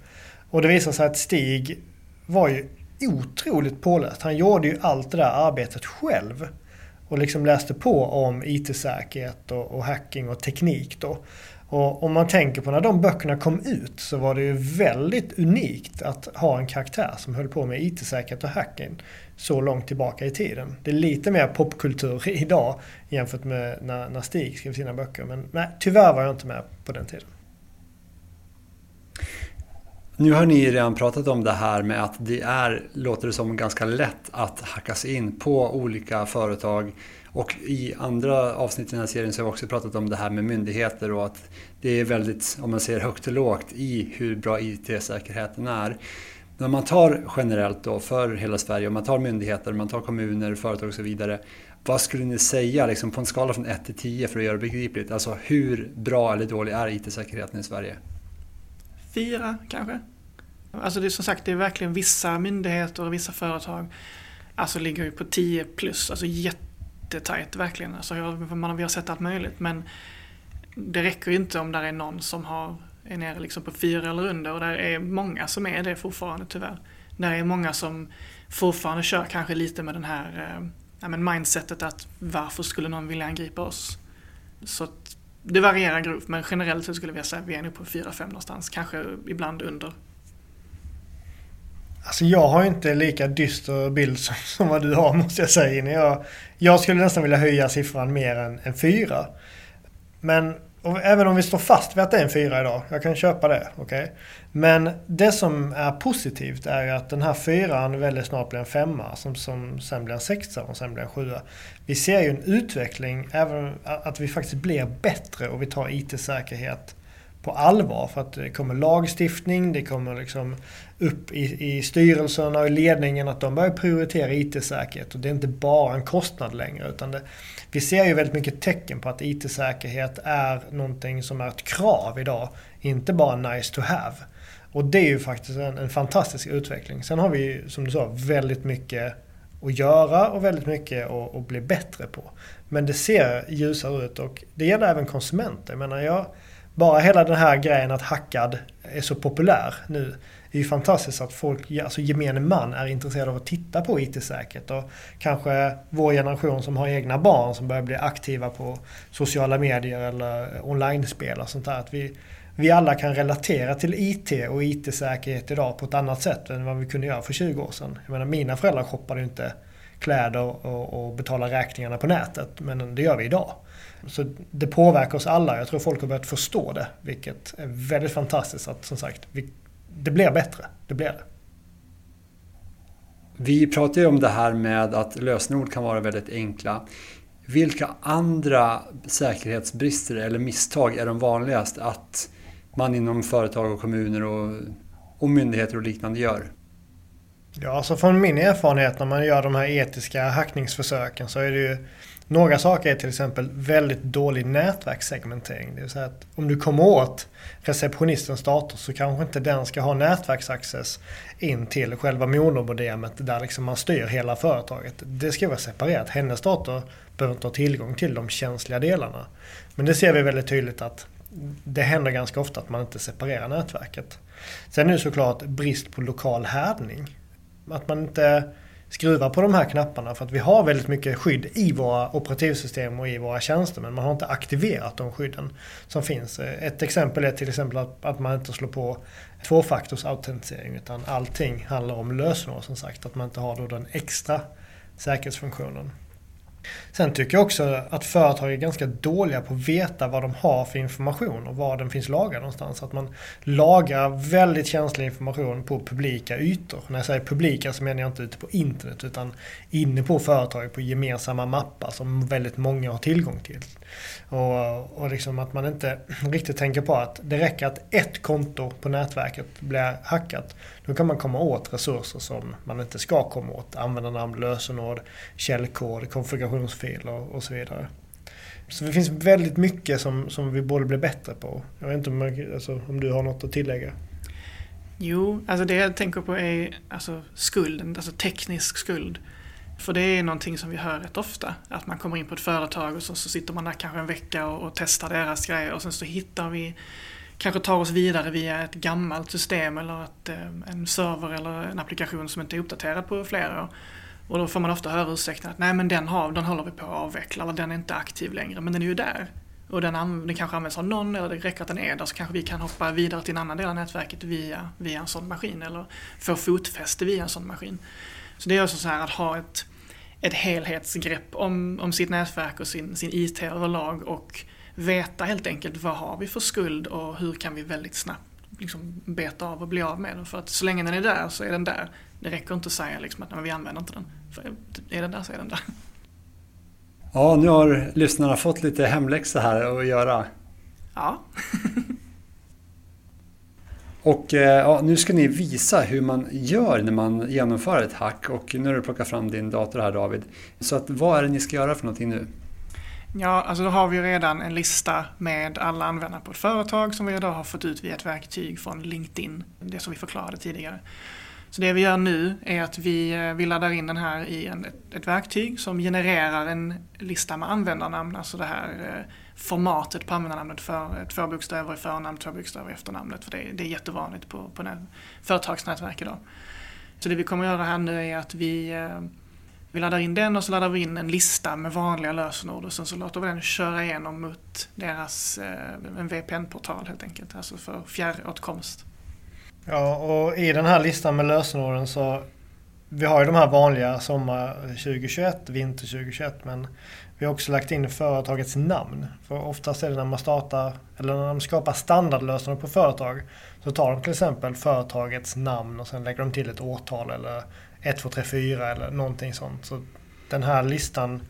Och det visade sig att Stig var ju otroligt påläst. Han gjorde ju allt det där arbetet själv. Och liksom läste på om IT-säkerhet och, och, hacking och teknik då. Och om man tänker på när de böckerna kom ut så var det ju väldigt unikt att ha en karaktär som höll på med IT-säkerhet och hacking så långt tillbaka i tiden. Det är lite mer popkultur idag jämfört med när, när Stig skrev sina böcker. Men nej, tyvärr var jag inte med på den tiden. Nu har ni redan pratat om det här med att det är, låter det som, ganska lätt att hacka sig in på olika företag. Och i andra avsnitt i den här serien så har vi också pratat om det här med myndigheter och att det är väldigt, om man ser högt och lågt, i hur bra IT-säkerheten är. När man tar generellt då för hela Sverige, om man tar myndigheter, man tar kommuner, företag och så vidare. Vad skulle ni säga liksom, på en skala från 1 till 10 för att göra det begripligt? Alltså hur bra eller dålig är IT-säkerheten i Sverige? Fyra kanske. Alltså det är som sagt, det är verkligen vissa myndigheter och vissa företag alltså ligger ju på 10 plus, alltså jättetajt verkligen. Alltså man, vi har sett allt möjligt men det räcker ju inte om där är någon som har, är nere liksom på fyra eller under och där är många som är det fortfarande tyvärr. Där är många som fortfarande kör kanske lite med den här eh, ja, men mindsetet att varför skulle någon vilja angripa oss? Så det varierar grovt men generellt så skulle jag säga att vi är nog på 4-5 någonstans. Kanske ibland under. Alltså jag har inte lika dyster bild som, som vad du har måste jag säga. Jag, jag skulle nästan vilja höja siffran mer än, än. Men och även om vi står fast vid att det är en fyra idag, jag kan köpa det. Okay? Men det som är positivt är ju att den här fyran väldigt snart blir en femma som, som sen blir en sexa och sen blir en sjua. Vi ser ju en utveckling, även att vi faktiskt blir bättre och vi tar IT-säkerhet på allvar. För att det kommer lagstiftning, det kommer liksom upp i, i styrelserna och i ledningen att de börjar prioritera IT-säkerhet. Och det är inte bara en kostnad längre. utan det, vi ser ju väldigt mycket tecken på att IT-säkerhet är någonting som är ett krav idag. Inte bara nice to have. Och det är ju faktiskt en, en fantastisk utveckling. Sen har vi som du sa väldigt mycket att göra och väldigt mycket att, att bli bättre på. Men det ser ljusare ut och det gäller även konsumenter. Jag menar, jag, bara hela den här grejen att hackad är så populär nu. Det är ju fantastiskt att folk, alltså gemene man är intresserad av att titta på IT-säkerhet. Och kanske vår generation som har egna barn som börjar bli aktiva på sociala medier eller online-spel och sånt där. Att vi, vi alla kan relatera till IT och IT-säkerhet idag på ett annat sätt än vad vi kunde göra för 20 år sedan. Jag menar, mina föräldrar shoppade ju inte kläder och, och betalade räkningarna på nätet. Men det gör vi idag. Så det påverkar oss alla. Jag tror folk har börjat förstå det. Vilket är väldigt fantastiskt att som sagt, vi, det blir bättre. Det blir det. Vi pratar ju om det här med att lösenord kan vara väldigt enkla. Vilka andra säkerhetsbrister eller misstag är de vanligast att man inom företag och kommuner och, och myndigheter och liknande gör? Ja, alltså från min erfarenhet när man gör de här etiska hackningsförsöken så är det ju några saker är till exempel väldigt dålig nätverkssegmentering. Det vill säga att om du kommer åt receptionistens dator så kanske inte den ska ha nätverksaccess in till själva monomodemet där liksom man styr hela företaget. Det ska vara separerat. Hennes dator behöver inte ha tillgång till de känsliga delarna. Men det ser vi väldigt tydligt att det händer ganska ofta att man inte separerar nätverket. Sen är det såklart brist på lokal härdning. Att man inte skruva på de här knapparna för att vi har väldigt mycket skydd i våra operativsystem och i våra tjänster men man har inte aktiverat de skydden som finns. Ett exempel är till exempel att, att man inte slår på tvåfaktorsautentisering utan allting handlar om lösenord som sagt. Att man inte har då den extra säkerhetsfunktionen. Sen tycker jag också att företag är ganska dåliga på att veta vad de har för information och var den finns lagrad någonstans. Att man lagrar väldigt känslig information på publika ytor. När jag säger publika så menar jag inte ute på internet utan inne på företag på gemensamma mappar som väldigt många har tillgång till. Och, och liksom att man inte riktigt tänker på att det räcker att ett konto på nätverket blir hackat. Då kan man komma åt resurser som man inte ska komma åt. Användarnamn, lösenord, källkod, konfigurationsfiler och, och så vidare. Så det finns väldigt mycket som, som vi borde bli bättre på. Jag vet inte om, alltså, om du har något att tillägga? Jo, alltså det jag tänker på är alltså skulden, alltså teknisk skuld. För det är någonting som vi hör rätt ofta. Att man kommer in på ett företag och så, så sitter man där kanske en vecka och, och, testar deras grejer och sen så hittar vi kanske tar oss vidare via ett gammalt system eller ett, eh, en server eller en applikation som inte är uppdaterad på flera år. Och då får man ofta höra ursäkten att nej men den, har, den håller vi på att avveckla eller den är inte aktiv längre men den är ju där. Och den, den kanske används av någon eller det räcker att den är där så kanske vi kan hoppa vidare till en annan del av nätverket via, via en sån maskin eller få fotfäste via en sån maskin. Så det är alltså så här att ha ett, ett helhetsgrepp om, om sitt nätverk och sin, sin IT överlag och veta helt enkelt vad har vi för skuld och hur kan vi väldigt snabbt liksom beta av och bli av med den. För att så länge den är där så är den där. Det räcker inte att säga liksom att nej, vi använder inte den. För är den där så är den där. Ja, nu har lyssnarna fått lite hemläxa här att göra. Ja. Och eh, ja, nu ska ni visa hur man gör när man genomför ett hack och nu har du plockat fram din dator här David. Så att, vad är det ni ska göra för någonting nu? Ja, alltså då har vi redan en lista med alla användare på ett företag som vi idag har fått ut via ett verktyg från LinkedIn, det som vi förklarade tidigare. Så det vi gör nu är att vi, eh, vi laddar in den här i en, ett verktyg som genererar en lista med användarnamn, alltså det här eh, formatet på användarnamnet för eh, två bokstäver i förnamn, två bokstäver i efternamnet. För det, det är jättevanligt på, på företagsnätverk idag. Så det vi kommer att göra här nu är att vi, eh, vi laddar in den och så laddar vi in en lista med vanliga lösenord och sen så låter vi den köra igenom mot deras eh, en VPN-portal helt enkelt, alltså för fjärråtkomst. Ja, och i den här listan med lösenorden så vi har ju de här vanliga sommar 2021, vinter 2021 men vi har också lagt in företagets namn. För oftast är det när man startar eller när de skapar standardlösningar på företag så tar de till exempel företagets namn och sen lägger de till ett årtal eller 1, 2, 3, 4 eller någonting sånt. Så den här listan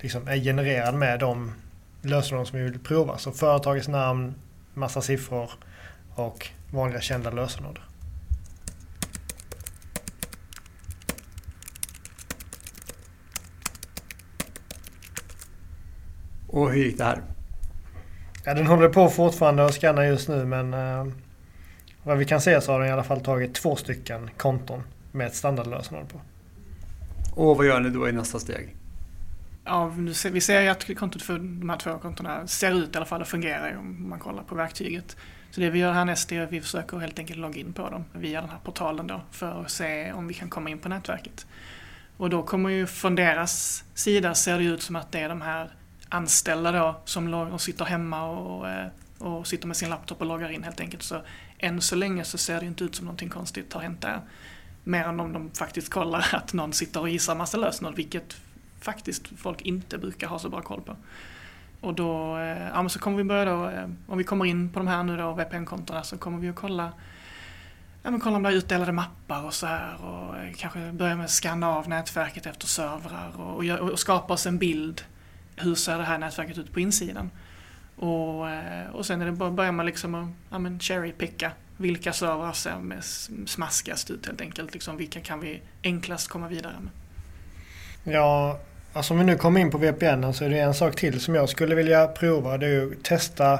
liksom är genererad med de lösenord som vi vill prova. Så företagets namn, massa siffror och vanliga kända lösenord. Och hur gick det här? Ja, den håller på fortfarande att scanna just nu men eh, vad vi kan se så har den i alla fall tagit två stycken konton med ett standardlösenord på. Och vad gör ni då i nästa steg? Ja, vi ser ju att kontot för de här två kontona ser ut i alla fall att fungera om man kollar på verktyget. Så det vi gör härnäst är att vi försöker helt enkelt logga in på dem via den här portalen då för att se om vi kan komma in på nätverket. Och då kommer ju från deras sida ser det ut som att det är de här anställda då som sitter hemma och, eh, och sitter med sin laptop och loggar in helt enkelt. Så än så länge så ser det inte ut som någonting konstigt har hänt där. Mer än om de faktiskt kollar att någon sitter och gissar massa lösenord, vilket faktiskt folk inte brukar ha så bra koll på. Och då, eh, ja men så kommer vi börja då, eh, om vi kommer in på de här nu då, VPN-kontona, så kommer vi att kolla ja, men kolla om det är utdelade mappar och så här och eh, kanske börja med att scanna av nätverket efter servrar och, och, och skapa oss en bild hur ser det här nätverket ut på insidan? Och, eh, och sen är det bara, börjar man liksom att ja, cherry-picka vilka servrar ser smaskigast ut helt enkelt. Liksom, vilka kan vi enklast komma vidare med? Ja, alltså om vi nu kommer in på VPN så är det en sak till som jag skulle vilja prova. Det är att testa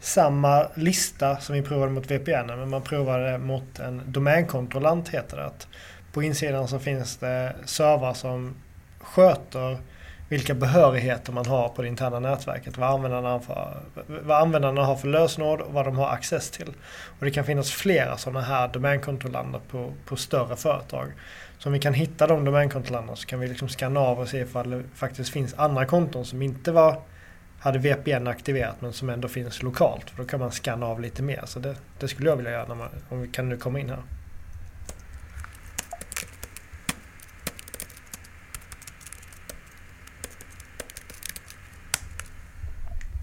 samma lista som vi provade mot VPN men man provade det mot en domänkontrollant heter det. Att på insidan så finns det servrar som sköter vilka behörigheter man har på det interna nätverket. Vad användarna, har för, vad användarna har för lösenord och vad de har access till. Och det kan finnas flera sådana här domänkontrollander på, på större företag. Så om vi kan hitta de domänkontrollanderna så kan vi liksom skanna av och se ifall det faktiskt finns andra konton som inte var hade VPN aktiverat men som ändå finns lokalt. För då kan man skanna av lite mer. Så det, det skulle jag vilja göra när man, om vi kan nu komma in här.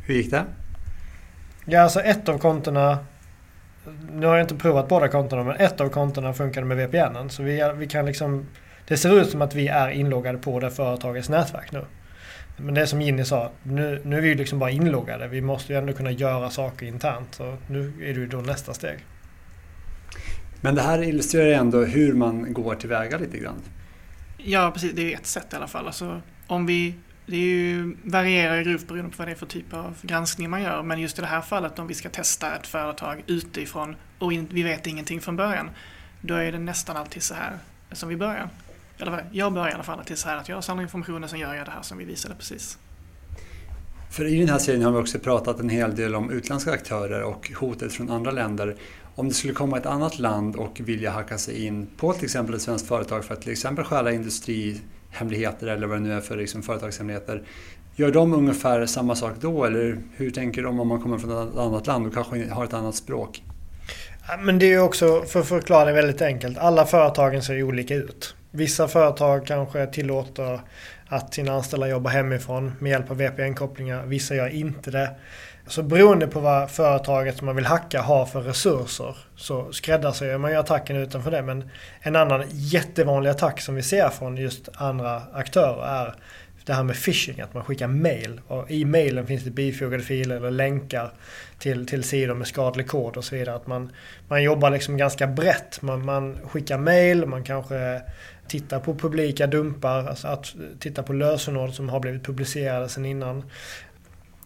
Hur gick det? Ja, alltså ett av kontona nu har jag inte provat båda kontona men ett av kontona funkade med VPN. Så vi, vi kan liksom Det ser ut som att vi är inloggade på det företagets nätverk nu. Men det som Ginny sa, nu, nu är vi liksom bara inloggade. Vi måste ju ändå kunna göra saker internt. Så nu är det ju då nästa steg. Men det här illustrerar ändå hur man går tillväga lite grann. Ja, precis. Det är ett sätt i alla fall. Alltså, om vi det är ju, varierar grovt beroende på vad det är för typ av granskning man gör. Men just i det här fallet om vi ska testa ett företag utifrån och in, vi vet ingenting från början. Då är det nästan alltid så här som vi börjar. Eller jag börjar i alla fall alltid så här att jag samlar informationen sen gör jag det här som vi visade precis. För i den här serien har vi också pratat en hel del om utländska aktörer och hotet från andra länder. Om det skulle komma ett annat land och vilja hacka sig in på till exempel ett svenskt företag för att till exempel stjäla industri hemligheter eller vad det nu är för liksom företagshemligheter. Gör de ungefär samma sak då eller hur tänker de om man kommer från ett annat land och kanske har ett annat språk? Men det är också, för att förklara det väldigt enkelt, alla företagen ser olika ut. Vissa företag kanske tillåter att sina anställda jobbar hemifrån med hjälp av VPN-kopplingar. Vissa gör inte det. Så beroende på vad företaget som man vill hacka har för resurser så skräddarsyr man ju attacken utanför det. Men en annan jättevanlig attack som vi ser från just andra aktörer är det här med phishing, att man skickar mail. Och I mailen finns det bifogade filer eller länkar till, till sidor med skadlig kod och så vidare. Att man, man jobbar liksom ganska brett. Man, man skickar mail, man kanske tittar på publika dumpar, alltså att titta på lösenord som har blivit publicerade sedan innan.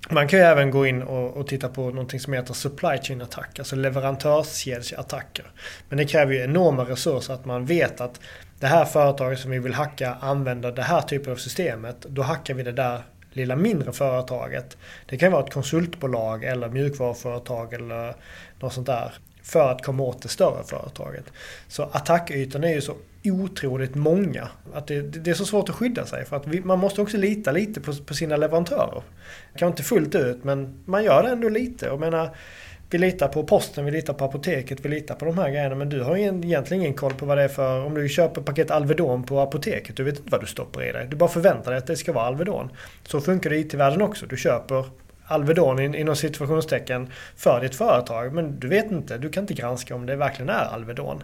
Man kan ju även gå in och, och, titta på någonting som heter supply chain attack, alltså leverantörskedjeattacker. Men det kräver ju enorma resurser att man vet att det här företaget som vi vill hacka använder det här typen av systemet. Då hackar vi det där lilla mindre företaget. Det kan vara ett konsultbolag eller mjukvaruföretag eller något sånt där för att komma åt det större företaget. Så attackytorna är ju så otroligt många. Att det, det, är så svårt att skydda sig för att vi, man måste också lita lite på, på sina leverantörer. Kanske inte fullt ut men man gör det ändå lite. Jag menar, vi litar på posten, vi litar på apoteket, vi litar på de här grejerna. Men du har egentligen ingen koll på vad det är för... Om du köper paket Alvedon på apoteket, du vet inte vad du stoppar i dig. Du bara förväntar dig att det ska vara Alvedon. Så funkar det i IT-världen också. Du köper Alvedon inom situationstecken för ditt företag. Men du vet inte, du kan inte granska om det verkligen är Alvedon.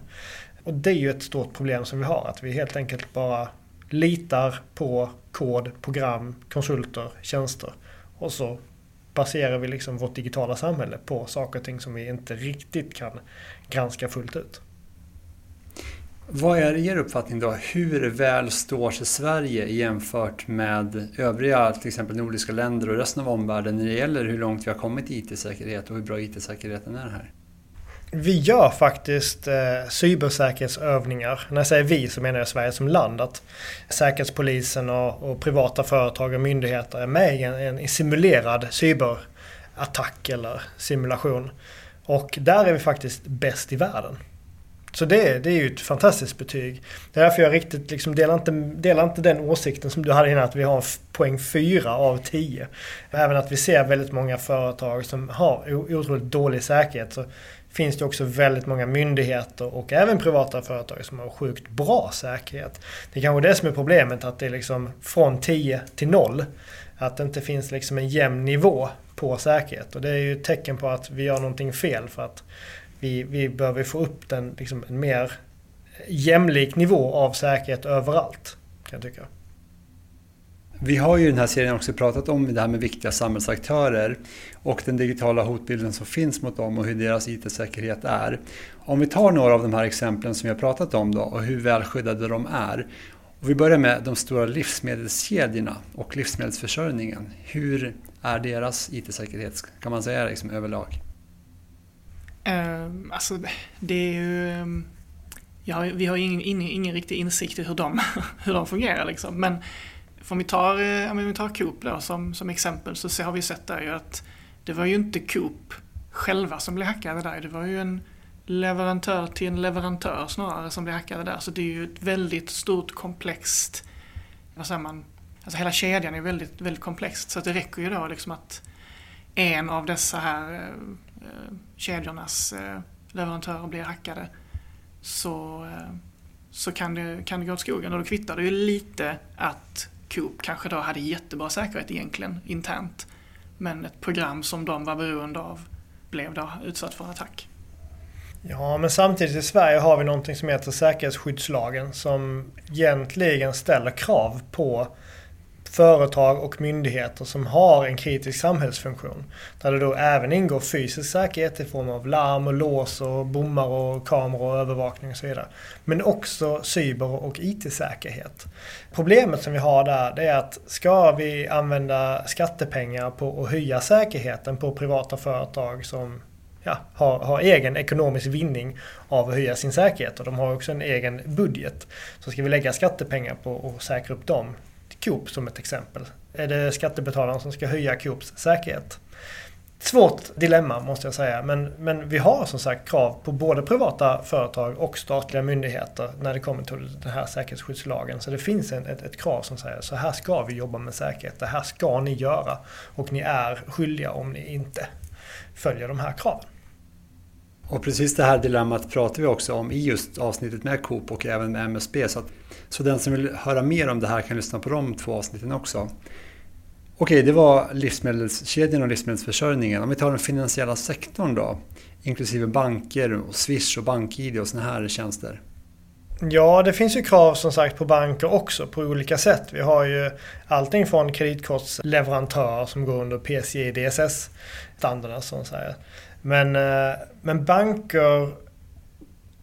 Och det är ju ett stort problem som vi har. Att vi helt enkelt bara litar på kod, program, konsulter, tjänster. Och så baserar vi liksom vårt digitala samhälle på saker och ting som vi inte riktigt kan granska fullt ut. Vad är er uppfattning då? Hur väl står sig Sverige jämfört med övriga, till exempel nordiska länder och resten av omvärlden när det gäller hur långt vi har kommit i IT-säkerhet och hur bra IT-säkerheten är här? Vi gör faktiskt eh, cybersäkerhetsövningar. När jag säger vi så menar jag Sverige som land. Att Säkerhetspolisen och, och privata företag och myndigheter är med i en, en simulerad cyberattack eller simulation. Och där är vi faktiskt bäst i världen. Så det, det är ju ett fantastiskt betyg. Det är därför jag riktigt liksom delar, inte, delar inte den åsikten som du hade innan att vi har poäng 4 av 10. Även att vi ser väldigt många företag som har otroligt dålig säkerhet. Så finns det också väldigt många myndigheter och även privata företag som har sjukt bra säkerhet. Det är kanske det som är problemet, att det är liksom från 10 till 0. Att det inte finns liksom en jämn nivå på säkerhet. Och det är ju ett tecken på att vi gör någonting fel för att vi, vi behöver få upp den, liksom, en mer jämlik nivå av säkerhet överallt. Kan jag tycka. Vi har ju i den här serien också pratat om det här med viktiga samhällsaktörer och den digitala hotbilden som finns mot dem och hur deras IT-säkerhet är. Om vi tar några av de här exemplen som vi har pratat om då och hur välskyddade de är. Och vi börjar med de stora livsmedelskedjorna och livsmedelsförsörjningen. Hur är deras IT-säkerhet, kan man säga liksom överlag? Um, alltså det är ju... Ehm, ja, vi har ju ingen, ingen, ingen riktig insikt i hur de, hur de fungerar liksom. Men om vi tar, eh, om vi tar Coop då, som, som exempel så har vi sett där ju att det var ju inte Coop själva som blev hackade där. Det var ju en leverantör till en leverantör snarare som blev hackade där. Så det är ju ett väldigt stort komplext, vad säger man, alltså hela kedjan är väldigt, väldigt komplext. Så det räcker ju då liksom att en av dessa här eh, eh, kedjornas eh, leverantörer blir hackade så, eh, så kan, det, kan det gå åt skogen. Och då kvittar det ju lite att Coop kanske då hade jättebra säkerhet egentligen internt. Men ett program som de var beroende av blev då utsatt för attack. Ja, men samtidigt i Sverige har vi någonting som heter säkerhetsskyddslagen som egentligen ställer krav på företag och myndigheter som har en kritisk samhällsfunktion. Där det då även ingår fysisk säkerhet i form av larm och lås och bommar och kameror och övervakning och så vidare. Men också cyber och IT-säkerhet. Problemet som vi har där det är att ska vi använda skattepengar på att höja säkerheten på privata företag som ja, har, har egen ekonomisk vinning av att höja sin säkerhet och de har också en egen budget. Så ska vi lägga skattepengar på att säkra upp dem Coop som ett exempel. Är det skattebetalaren som ska höja Coops säkerhet? Svårt dilemma måste jag säga. Men, men vi har som sagt krav på både privata företag och statliga myndigheter när det kommer till den här säkerhetsskyddslagen. Så det finns en, ett, ett krav som säger så här ska vi jobba med säkerhet. Det här ska ni göra. Och ni är skyldiga om ni inte följer de här kraven. Och precis det här dilemmat pratar vi också om i just avsnittet med Coop och även med MSB. Så, att, så den som vill höra mer om det här kan lyssna på de två avsnitten också. Okej, det var livsmedelskedjan och livsmedelsförsörjningen. Om vi tar den finansiella sektorn då, inklusive banker, och Swish och BankID och sådana här tjänster. Ja, det finns ju krav som sagt på banker också på olika sätt. Vi har ju allting från kreditkortsleverantörer som går under PCI DSS-standarderna. Men, eh, men banker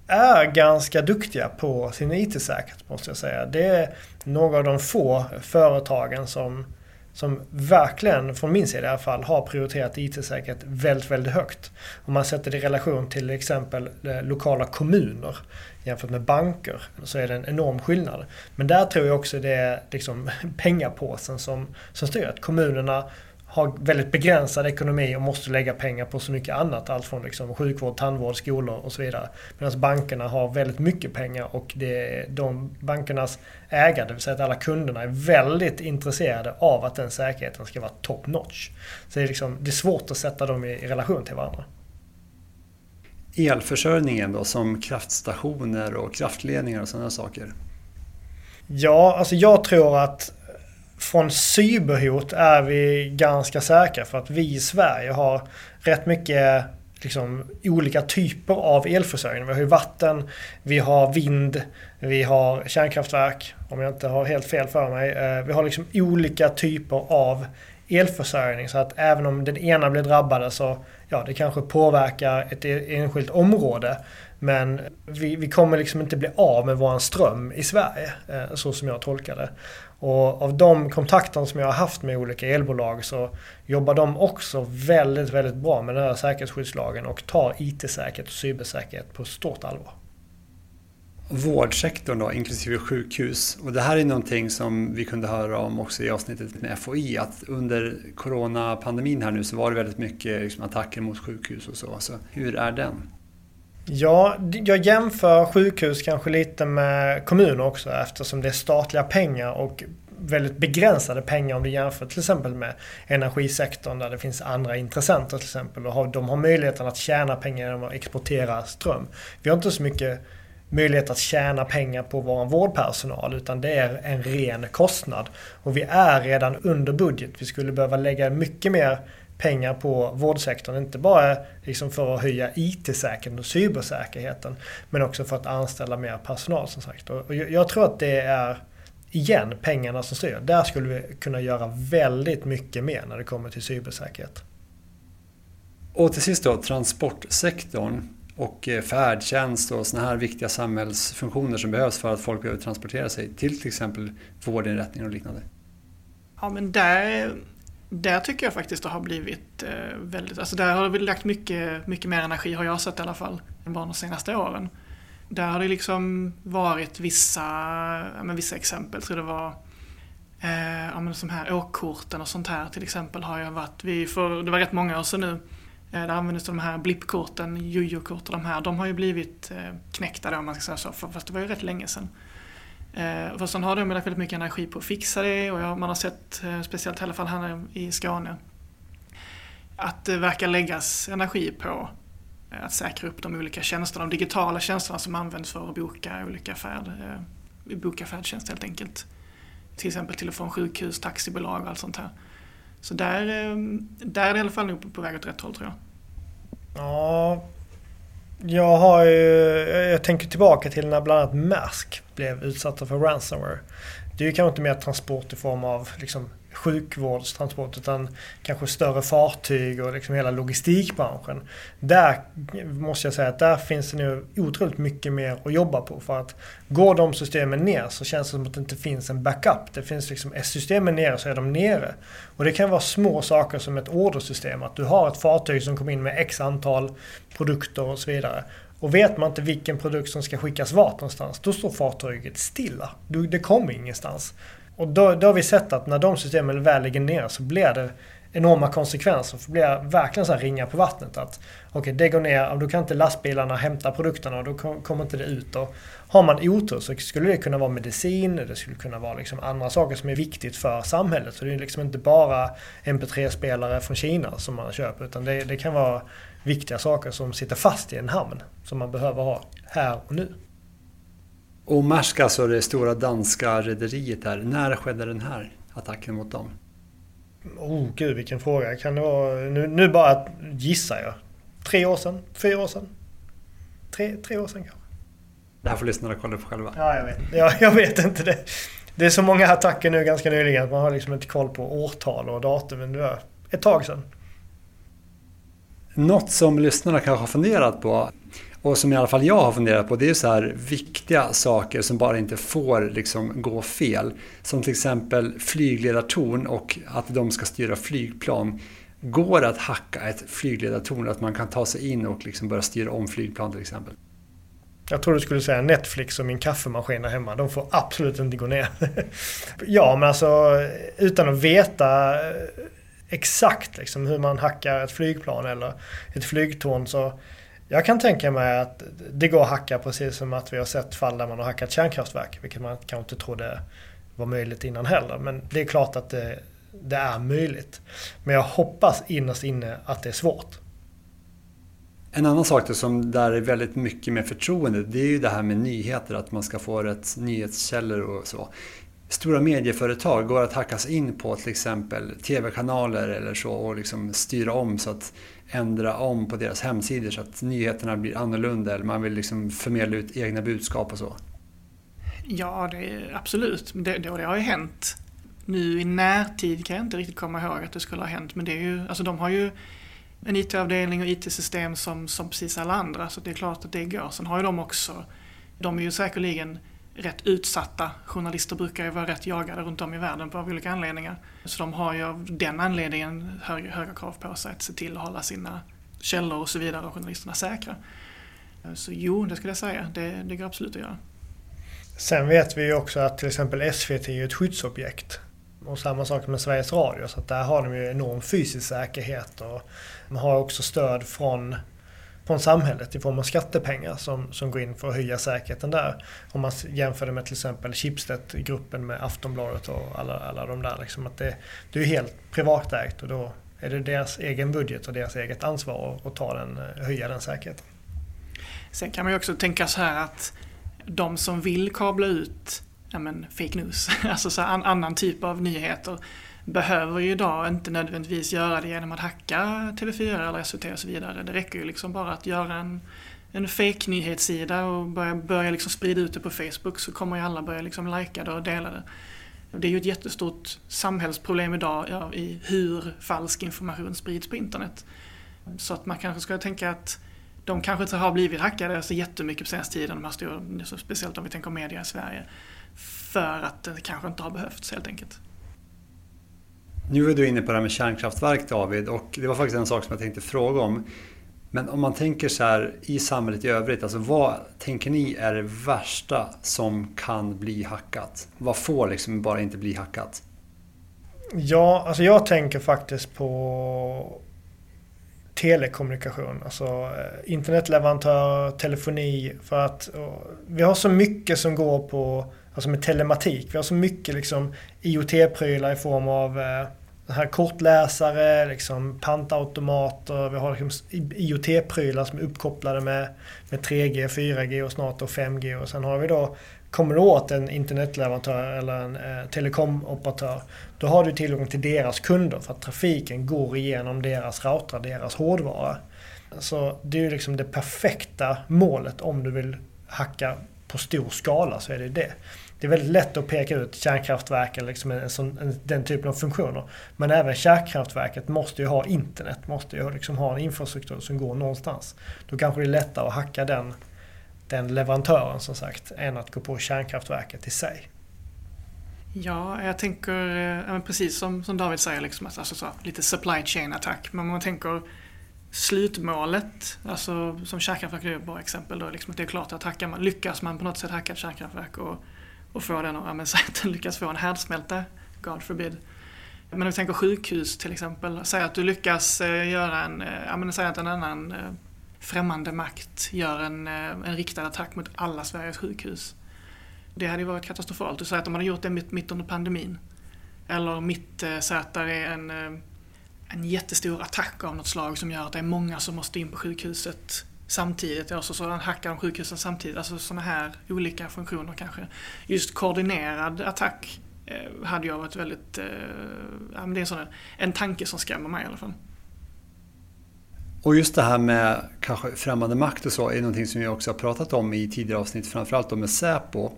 är ganska duktiga på sin IT-säkerhet måste jag säga. Det är några av de få företagen som, som verkligen, från min sida i alla fall, har prioriterat IT-säkerhet väldigt, väldigt högt. Om man sätter det i relation till exempel eh, lokala kommuner jämfört med banker så är det en enorm skillnad. Men där tror jag också det är liksom pengapåsen som, som styr. Att kommunerna har väldigt begränsad ekonomi och måste lägga pengar på så mycket annat. Allt från liksom sjukvård, tandvård, skolor och så vidare. Medan bankerna har väldigt mycket pengar och det de bankernas ägare, det vill säga att alla kunderna är väldigt intresserade av att den säkerheten ska vara top notch. Så det är, liksom, det är svårt att sätta dem i, i relation till varandra. Elförsörjningen då, som kraftstationer och kraftledningar och sådana saker? Ja, alltså jag tror att från cyberhot är vi ganska säkra för att vi i Sverige har rätt mycket liksom, olika typer av elförsörjning. Vi har ju vatten, vi har vind, vi har kärnkraftverk, om jag inte har helt fel för mig. Eh, vi har liksom olika typer av elförsörjning så att även om den ena blir drabbad så ja, det kanske påverkar ett e-, enskilt område. Men vi, vi kommer liksom inte bli av med våran ström i Sverige, eh, så som jag tolkar det. Och av de kontakter som jag har haft med olika elbolag så jobbar de också väldigt, väldigt bra med den här säkerhetsskyddslagen och tar IT-säkerhet och cybersäkerhet på stort allvar. Vårdsektorn då, inklusive sjukhus. Och det här är någonting som vi kunde höra om också i avsnittet med FOI. Att under coronapandemin här nu så var det väldigt mycket liksom, attacker mot sjukhus och så. så hur är den? Ja, jag jämför sjukhus kanske lite med kommuner också eftersom det är statliga pengar och väldigt begränsade pengar om du jämför till exempel med energisektorn där det finns andra intressenter till exempel. Och de har möjligheten att tjäna pengar genom att exportera ström. Vi har inte så mycket möjlighet att tjäna pengar på vår vårdpersonal utan det är en ren kostnad. Och vi är redan under budget. Vi skulle behöva lägga mycket mer pengar på vårdsektorn. Inte bara liksom för att höja IT-säkerheten och cybersäkerheten. Men också för att anställa mer personal som sagt. Och jag tror att det är igen pengarna som styr. Där skulle vi kunna göra väldigt mycket mer när det kommer till cybersäkerhet. Och till sist då transportsektorn och eh, färdtjänst och sådana här viktiga samhällsfunktioner som behövs för att folk behöver transportera sig till till exempel vårdinrättningar och liknande. Ja men där där tycker jag faktiskt det har blivit eh, väldigt, alltså där har vi lagt mycket, mycket mer energi har jag sett i alla fall, än bara de senaste åren. Där har det liksom varit vissa, ja, men vissa exempel, så det var eh, ja, men de här åkkorten och sånt här till exempel har jag varit, vi för, det var rätt många år sedan nu, eh, där användes de här blippkorten, jojo-kort och de här, de har ju blivit eh, knäckta då om man ska säga så, fast det var ju rätt länge sedan. Eh, för sen har de lagt väldigt mycket energi på att fixa det och man har sett, eh, speciellt i alla fall här i Skåne, att det verkar läggas energi på eh, att säkra upp de olika tjänsterna, de digitala tjänsterna som används för att boka olika färd, eh, boka färdtjänst helt enkelt. Till exempel till och från sjukhus, taxibolag och allt sånt här. Så där, eh, där är det i alla fall nog på väg åt rätt håll tror jag. Ja, jag har ju, jag tänker tillbaka till när bland annat Mask blev utsatta för ransomware. Det är ju kanske inte mer transport i form av liksom sjukvårdstransport utan kanske större fartyg och liksom hela logistikbranschen. Där måste jag säga att där finns det nu otroligt mycket mer att jobba på för att går de systemen ner så känns det som att det inte finns en backup. Det finns liksom, är systemen nere så är de nere. Och det kan vara små saker som ett ordersystem, att du har ett fartyg som kommer in med x antal produkter och så vidare. Och vet man inte vilken produkt som ska skickas vart någonstans, då står fartyget stilla. Det kommer ingenstans. Och då, då har vi sett att när de systemen väl ligger ner så blir det enorma konsekvenser. Det blir verkligen så här ringa på vattnet. att Okej, okay, det går ner, och då kan inte lastbilarna hämta produkterna och då kommer inte det ut. Och har man otur så skulle det kunna vara medicin, det skulle kunna vara liksom andra saker som är viktigt för samhället. Så det är liksom inte bara MP3-spelare från Kina som man köper utan det, det kan vara viktiga saker som sitter fast i en hamn som man behöver ha här och nu. Och Maersk, alltså det stora danska rederiet där. När skedde den här attacken mot dem? Oh gud vilken fråga. Kan det vara... Nu, nu bara gissar jag. Tre år sedan? Fyra år sedan? Tre, tre år sedan kanske? Det här får lyssnarna kolla på själva. Ja, jag vet. Ja, jag vet inte det. Det är så många attacker nu ganska nyligen att man har liksom inte koll på årtal och datum. Men det var ett tag sedan. Något som lyssnarna kanske har funderat på och som i alla fall jag har funderat på, det är så här viktiga saker som bara inte får liksom gå fel. Som till exempel flygledartorn och att de ska styra flygplan. Går det att hacka ett flygledartorn, att man kan ta sig in och liksom börja styra om flygplan till exempel? Jag tror du skulle säga Netflix och min kaffemaskin där hemma. De får absolut inte gå ner. ja, men alltså utan att veta eh, exakt liksom hur man hackar ett flygplan eller ett flygtorn så jag kan tänka mig att det går att hacka precis som att vi har sett fall där man har hackat kärnkraftverk, vilket man kanske inte trodde var möjligt innan heller. Men det är klart att det, det är möjligt. Men jag hoppas innerst inne att det är svårt. En annan sak som där är väldigt mycket med förtroende, det är ju det här med nyheter, att man ska få rätt nyhetskällor och så. Stora medieföretag går att hackas in på till exempel tv-kanaler eller så och liksom styra om så att ändra om på deras hemsidor så att nyheterna blir annorlunda eller man vill liksom förmedla ut egna budskap och så. Ja, det är, absolut. Det, det, det har ju hänt. Nu i närtid kan jag inte riktigt komma ihåg att det skulle ha hänt men det är ju, alltså de har ju en IT-avdelning och IT-system som, som precis alla andra så det är klart att det går. Sen har ju de också, de är ju säkerligen rätt utsatta. Journalister brukar ju vara rätt jagade runt om i världen på olika anledningar. Så de har ju av den anledningen höga, höga krav på sig att se till att hålla sina källor och så vidare och journalisterna säkra. Så jo, det skulle jag säga. Det, det går absolut att göra. Sen vet vi ju också att till exempel SVT är ett skyddsobjekt. Och samma sak med Sveriges Radio. Så att där har de ju enorm fysisk säkerhet. Och man har också stöd från från samhället i form av skattepengar som, som går in för att höja säkerheten där. Om man jämför det med till exempel Schibsted-gruppen med Aftonbladet och alla, alla de där. Liksom att det, det är helt privatägt och då är det deras egen budget och deras eget ansvar att, att ta den, eh, höja den säkerheten. Sen kan man ju också tänka så här att de som vill kabla ut ja men, fake news, alltså så an, annan typ av nyheter behöver ju idag inte nödvändigtvis göra det genom att hacka TV4 eller SVT och så vidare. Det räcker ju liksom bara att göra en, en fake-nyhetssida och börja, börja liksom sprida ut det på Facebook så kommer ju alla börja liksom likea det och dela det. Det är ju ett jättestort samhällsproblem idag ja, i hur falsk information sprids på internet. Så att man kanske ska tänka att de kanske inte har blivit hackade så jättemycket på senaste tiden, de här stora, speciellt om vi tänker media i Sverige. För att det kanske inte har behövts helt enkelt. Nu är du inne på det här med kärnkraftverk David och det var faktiskt en sak som jag tänkte fråga om. Men om man tänker så här i samhället i övrigt, alltså vad tänker ni är det värsta som kan bli hackat? Vad får liksom bara inte bli hackat? Ja, alltså jag tänker faktiskt på telekommunikation, alltså internetleverantörer, internetleverantör, telefoni. För att vi har så mycket som går på, alltså med telematik. Vi har så mycket liksom IoT-prylar i form av eh, den här kortläsare, liksom pantautomater, vi har liksom IoT-prylar som är uppkopplade med, med 3G, 4G och snart då 5G. Och sen har vi då, kommer du åt en internetleverantör eller en eh, telekomoperatör, då har du tillgång till deras kunder för att trafiken går igenom deras routrar, deras hårdvara. Så det är ju liksom det perfekta målet om du vill hacka på stor skala så är det det det är väldigt lätt att peka ut kärnkraftverken, liksom en, en, en, den typen av funktioner. Men även kärnkraftverket måste ju ha internet, måste ju liksom ha en infrastruktur som går någonstans. Då kanske det är lättare att hacka den, den leverantören som sagt, än att gå på kärnkraftverket i sig. Ja, jag tänker eh, precis som, som David säger, liksom, alltså, så, lite supply chain attack. Men om man tänker slutmålet, alltså som kärnkraftverk är ett bra exempel, då, liksom, att det är klart att hackar man, lyckas man på något sätt hacka ett kärnkraftverk och och få den att, ja, säg att den lyckas få en härdsmälta, God forbid. Men om vi tänker sjukhus till exempel, säg att du lyckas eh, göra en, eh, ja men säg att en annan eh, främmande makt gör en, en riktad attack mot alla Sveriges sjukhus. Det hade ju varit katastrofalt. Du säger att de hade gjort det mitt, mitt under pandemin. Eller mitt, så att det är en, en jättestor attack av något slag som gör att det är många som måste in på sjukhuset samtidigt. Och så, så hackar de sjukhusen samtidigt. Alltså sådana här olika funktioner kanske. Just koordinerad attack eh, hade jag varit väldigt... Eh, ja, men det är en, sån, en tanke som skrämmer mig i alla fall. Och just det här med kanske främmande makt och så är någonting som vi också har pratat om i tidigare avsnitt, framförallt med Säpo.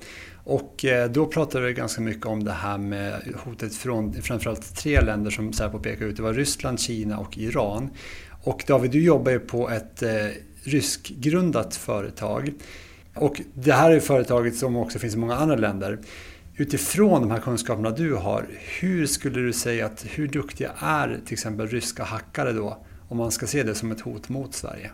Och eh, då pratade vi ganska mycket om det här med hotet från framförallt tre länder som Säpo pekade ut. Det var Ryssland, Kina och Iran. Och David, du jobbar ju på ett eh, ryskgrundat företag. Och det här är företaget som också finns i många andra länder. Utifrån de här kunskaperna du har, hur skulle du säga att hur duktiga är till exempel ryska hackare då? Om man ska se det som ett hot mot Sverige.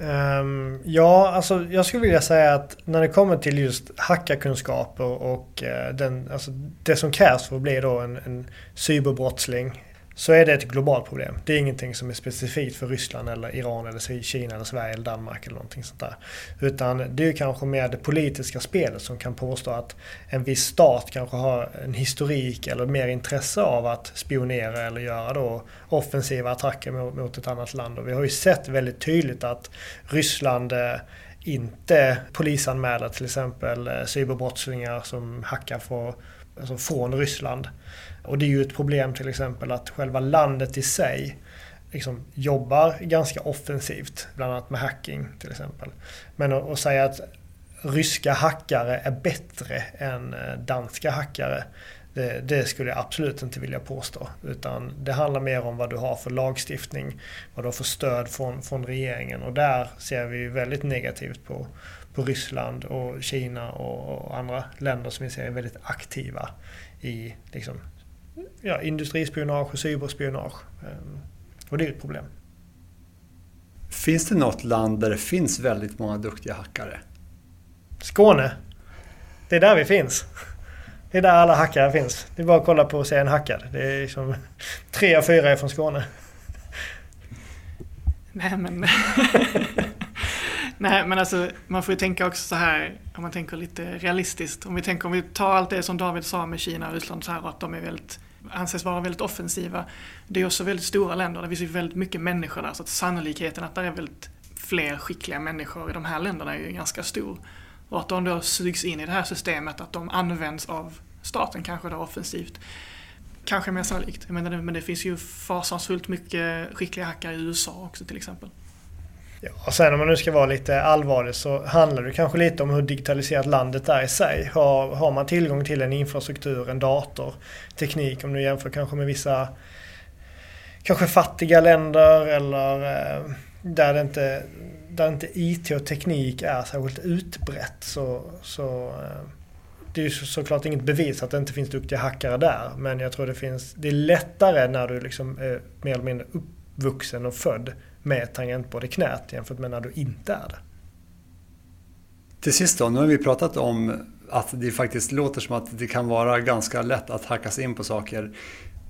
Um, ja, alltså jag skulle vilja säga att när det kommer till just hackarkunskaper och uh, den, alltså det som krävs för att bli då en, en cyberbrottsling så är det ett globalt problem. Det är ingenting som är specifikt för Ryssland eller Iran eller Kina eller Sverige eller Danmark eller någonting sånt där. Utan det är kanske mer det politiska spelet som kan påstå att en viss stat kanske har en historik eller mer intresse av att spionera eller göra då offensiva attacker mot, mot ett annat land. Och vi har ju sett väldigt tydligt att Ryssland eh, inte polisanmäler till exempel eh, cyberbrottslingar som hackar för, alltså från Ryssland. Och det är ju ett problem till exempel att själva landet i sig liksom jobbar ganska offensivt, bland annat med hacking till exempel. Men att, att säga att ryska hackare är bättre än eh, danska hackare, det, det, skulle jag absolut inte vilja påstå. Utan det handlar mer om vad du har för lagstiftning, vad du har för stöd från, från regeringen. Och där ser vi väldigt negativt på, på Ryssland och Kina och, och andra länder som vi ser är väldigt aktiva i liksom, ja, industrispionage och cyberspionage. Ehm, och det är ett problem. Finns det något land där det finns väldigt många duktiga hackare? Skåne. Det är där vi finns. Det är där alla hackare finns. Det är bara att kolla på och se en hackad. Det är liksom tre av fyra är från Skåne. Nej men... Nej men alltså man får ju tänka också så här om man tänker lite realistiskt. Om vi tänker om vi tar allt det som David sa med Kina och Ryssland så här att de är väldigt anses vara väldigt offensiva. Det är också väldigt stora länder, det finns ju väldigt mycket människor där så att sannolikheten att det är väldigt fler skickliga människor i de här länderna är ju ganska stor. Och att de då sugs in i det här systemet, att de används av staten kanske då offensivt. Kanske mer sannolikt. Men det finns ju fasansfullt mycket skickliga hackare i USA också till exempel. Ja, och sen om man nu ska vara lite allvarlig så handlar det kanske lite om hur digitaliserat landet är i sig. Har, har man tillgång till en infrastruktur, en dator, teknik om du jämför kanske med vissa kanske fattiga länder eller eh, där, det inte, där inte IT och teknik är särskilt utbrett så, så eh, det är ju såklart inget bevis att det inte finns duktiga hackare där. Men jag tror det finns, det är lättare när du liksom är mer eller mindre uppvuxen och född med tangentbord i knät jämfört med när du inte är det. Till sist då, nu har vi pratat om att det faktiskt låter som att det kan vara ganska lätt att hackas in på saker.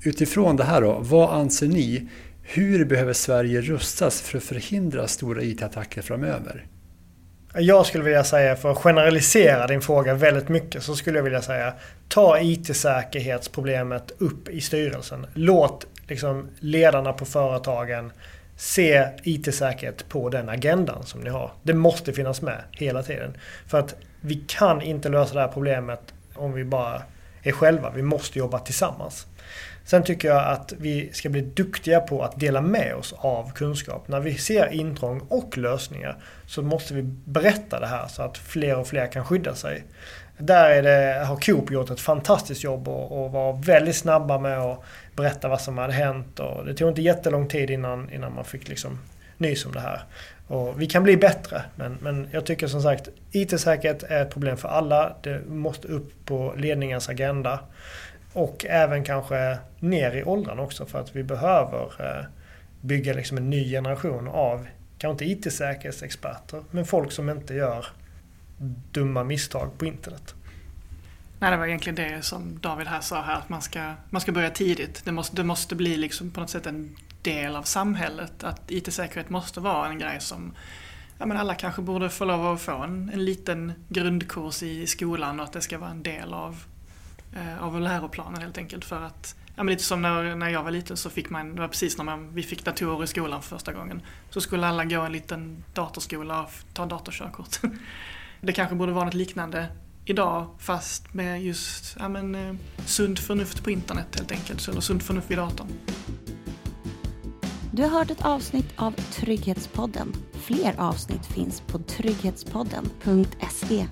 Utifrån det här då, vad anser ni? Hur behöver Sverige rustas för att förhindra stora IT-attacker framöver? Jag skulle vilja säga, för att generalisera din fråga väldigt mycket, så skulle jag vilja säga ta IT-säkerhetsproblemet upp i styrelsen. Låt liksom, ledarna på företagen se IT-säkerhet på den agendan som ni har. Det måste finnas med hela tiden. För att vi kan inte lösa det här problemet om vi bara är själva. Vi måste jobba tillsammans. Sen tycker jag att vi ska bli duktiga på att dela med oss av kunskap. När vi ser intrång och lösningar så måste vi berätta det här så att fler och fler kan skydda sig. Där är det, har Coop gjort ett fantastiskt jobb och, och var väldigt snabba med att berätta vad som hade hänt. Och det tog inte jättelång tid innan, innan man fick liksom nys om det här. Och vi kan bli bättre, men, men jag tycker som sagt IT-säkerhet är ett problem för alla. Det måste upp på ledningens agenda. Och även kanske ner i åldrarna också för att vi behöver eh, bygga liksom en ny generation av, kanske inte IT-säkerhetsexperter, men folk som inte gör dumma misstag på internet. Nej, det var egentligen det som David här sa här, att man ska, man ska börja tidigt. Det måste, det måste bli liksom på något sätt en del av samhället. Att IT-säkerhet måste vara en grej som ja, men alla kanske borde få lov att få en, en liten grundkurs i skolan och att det ska vara en del av, eh, av läroplanen helt enkelt. För att, ja, men lite som när, när jag var liten så fick man, det var precis när man, vi fick datorer i skolan för första gången, så skulle alla gå en liten datorskola och ta datorkörkort. Det kanske borde vara något liknande idag fast med just ja, men, eh, sunt förnuft på internet helt enkelt. Eller sunt förnuft vid datorn. Du har hört ett avsnitt av Trygghetspodden. Fler avsnitt finns på trygghetspodden.se.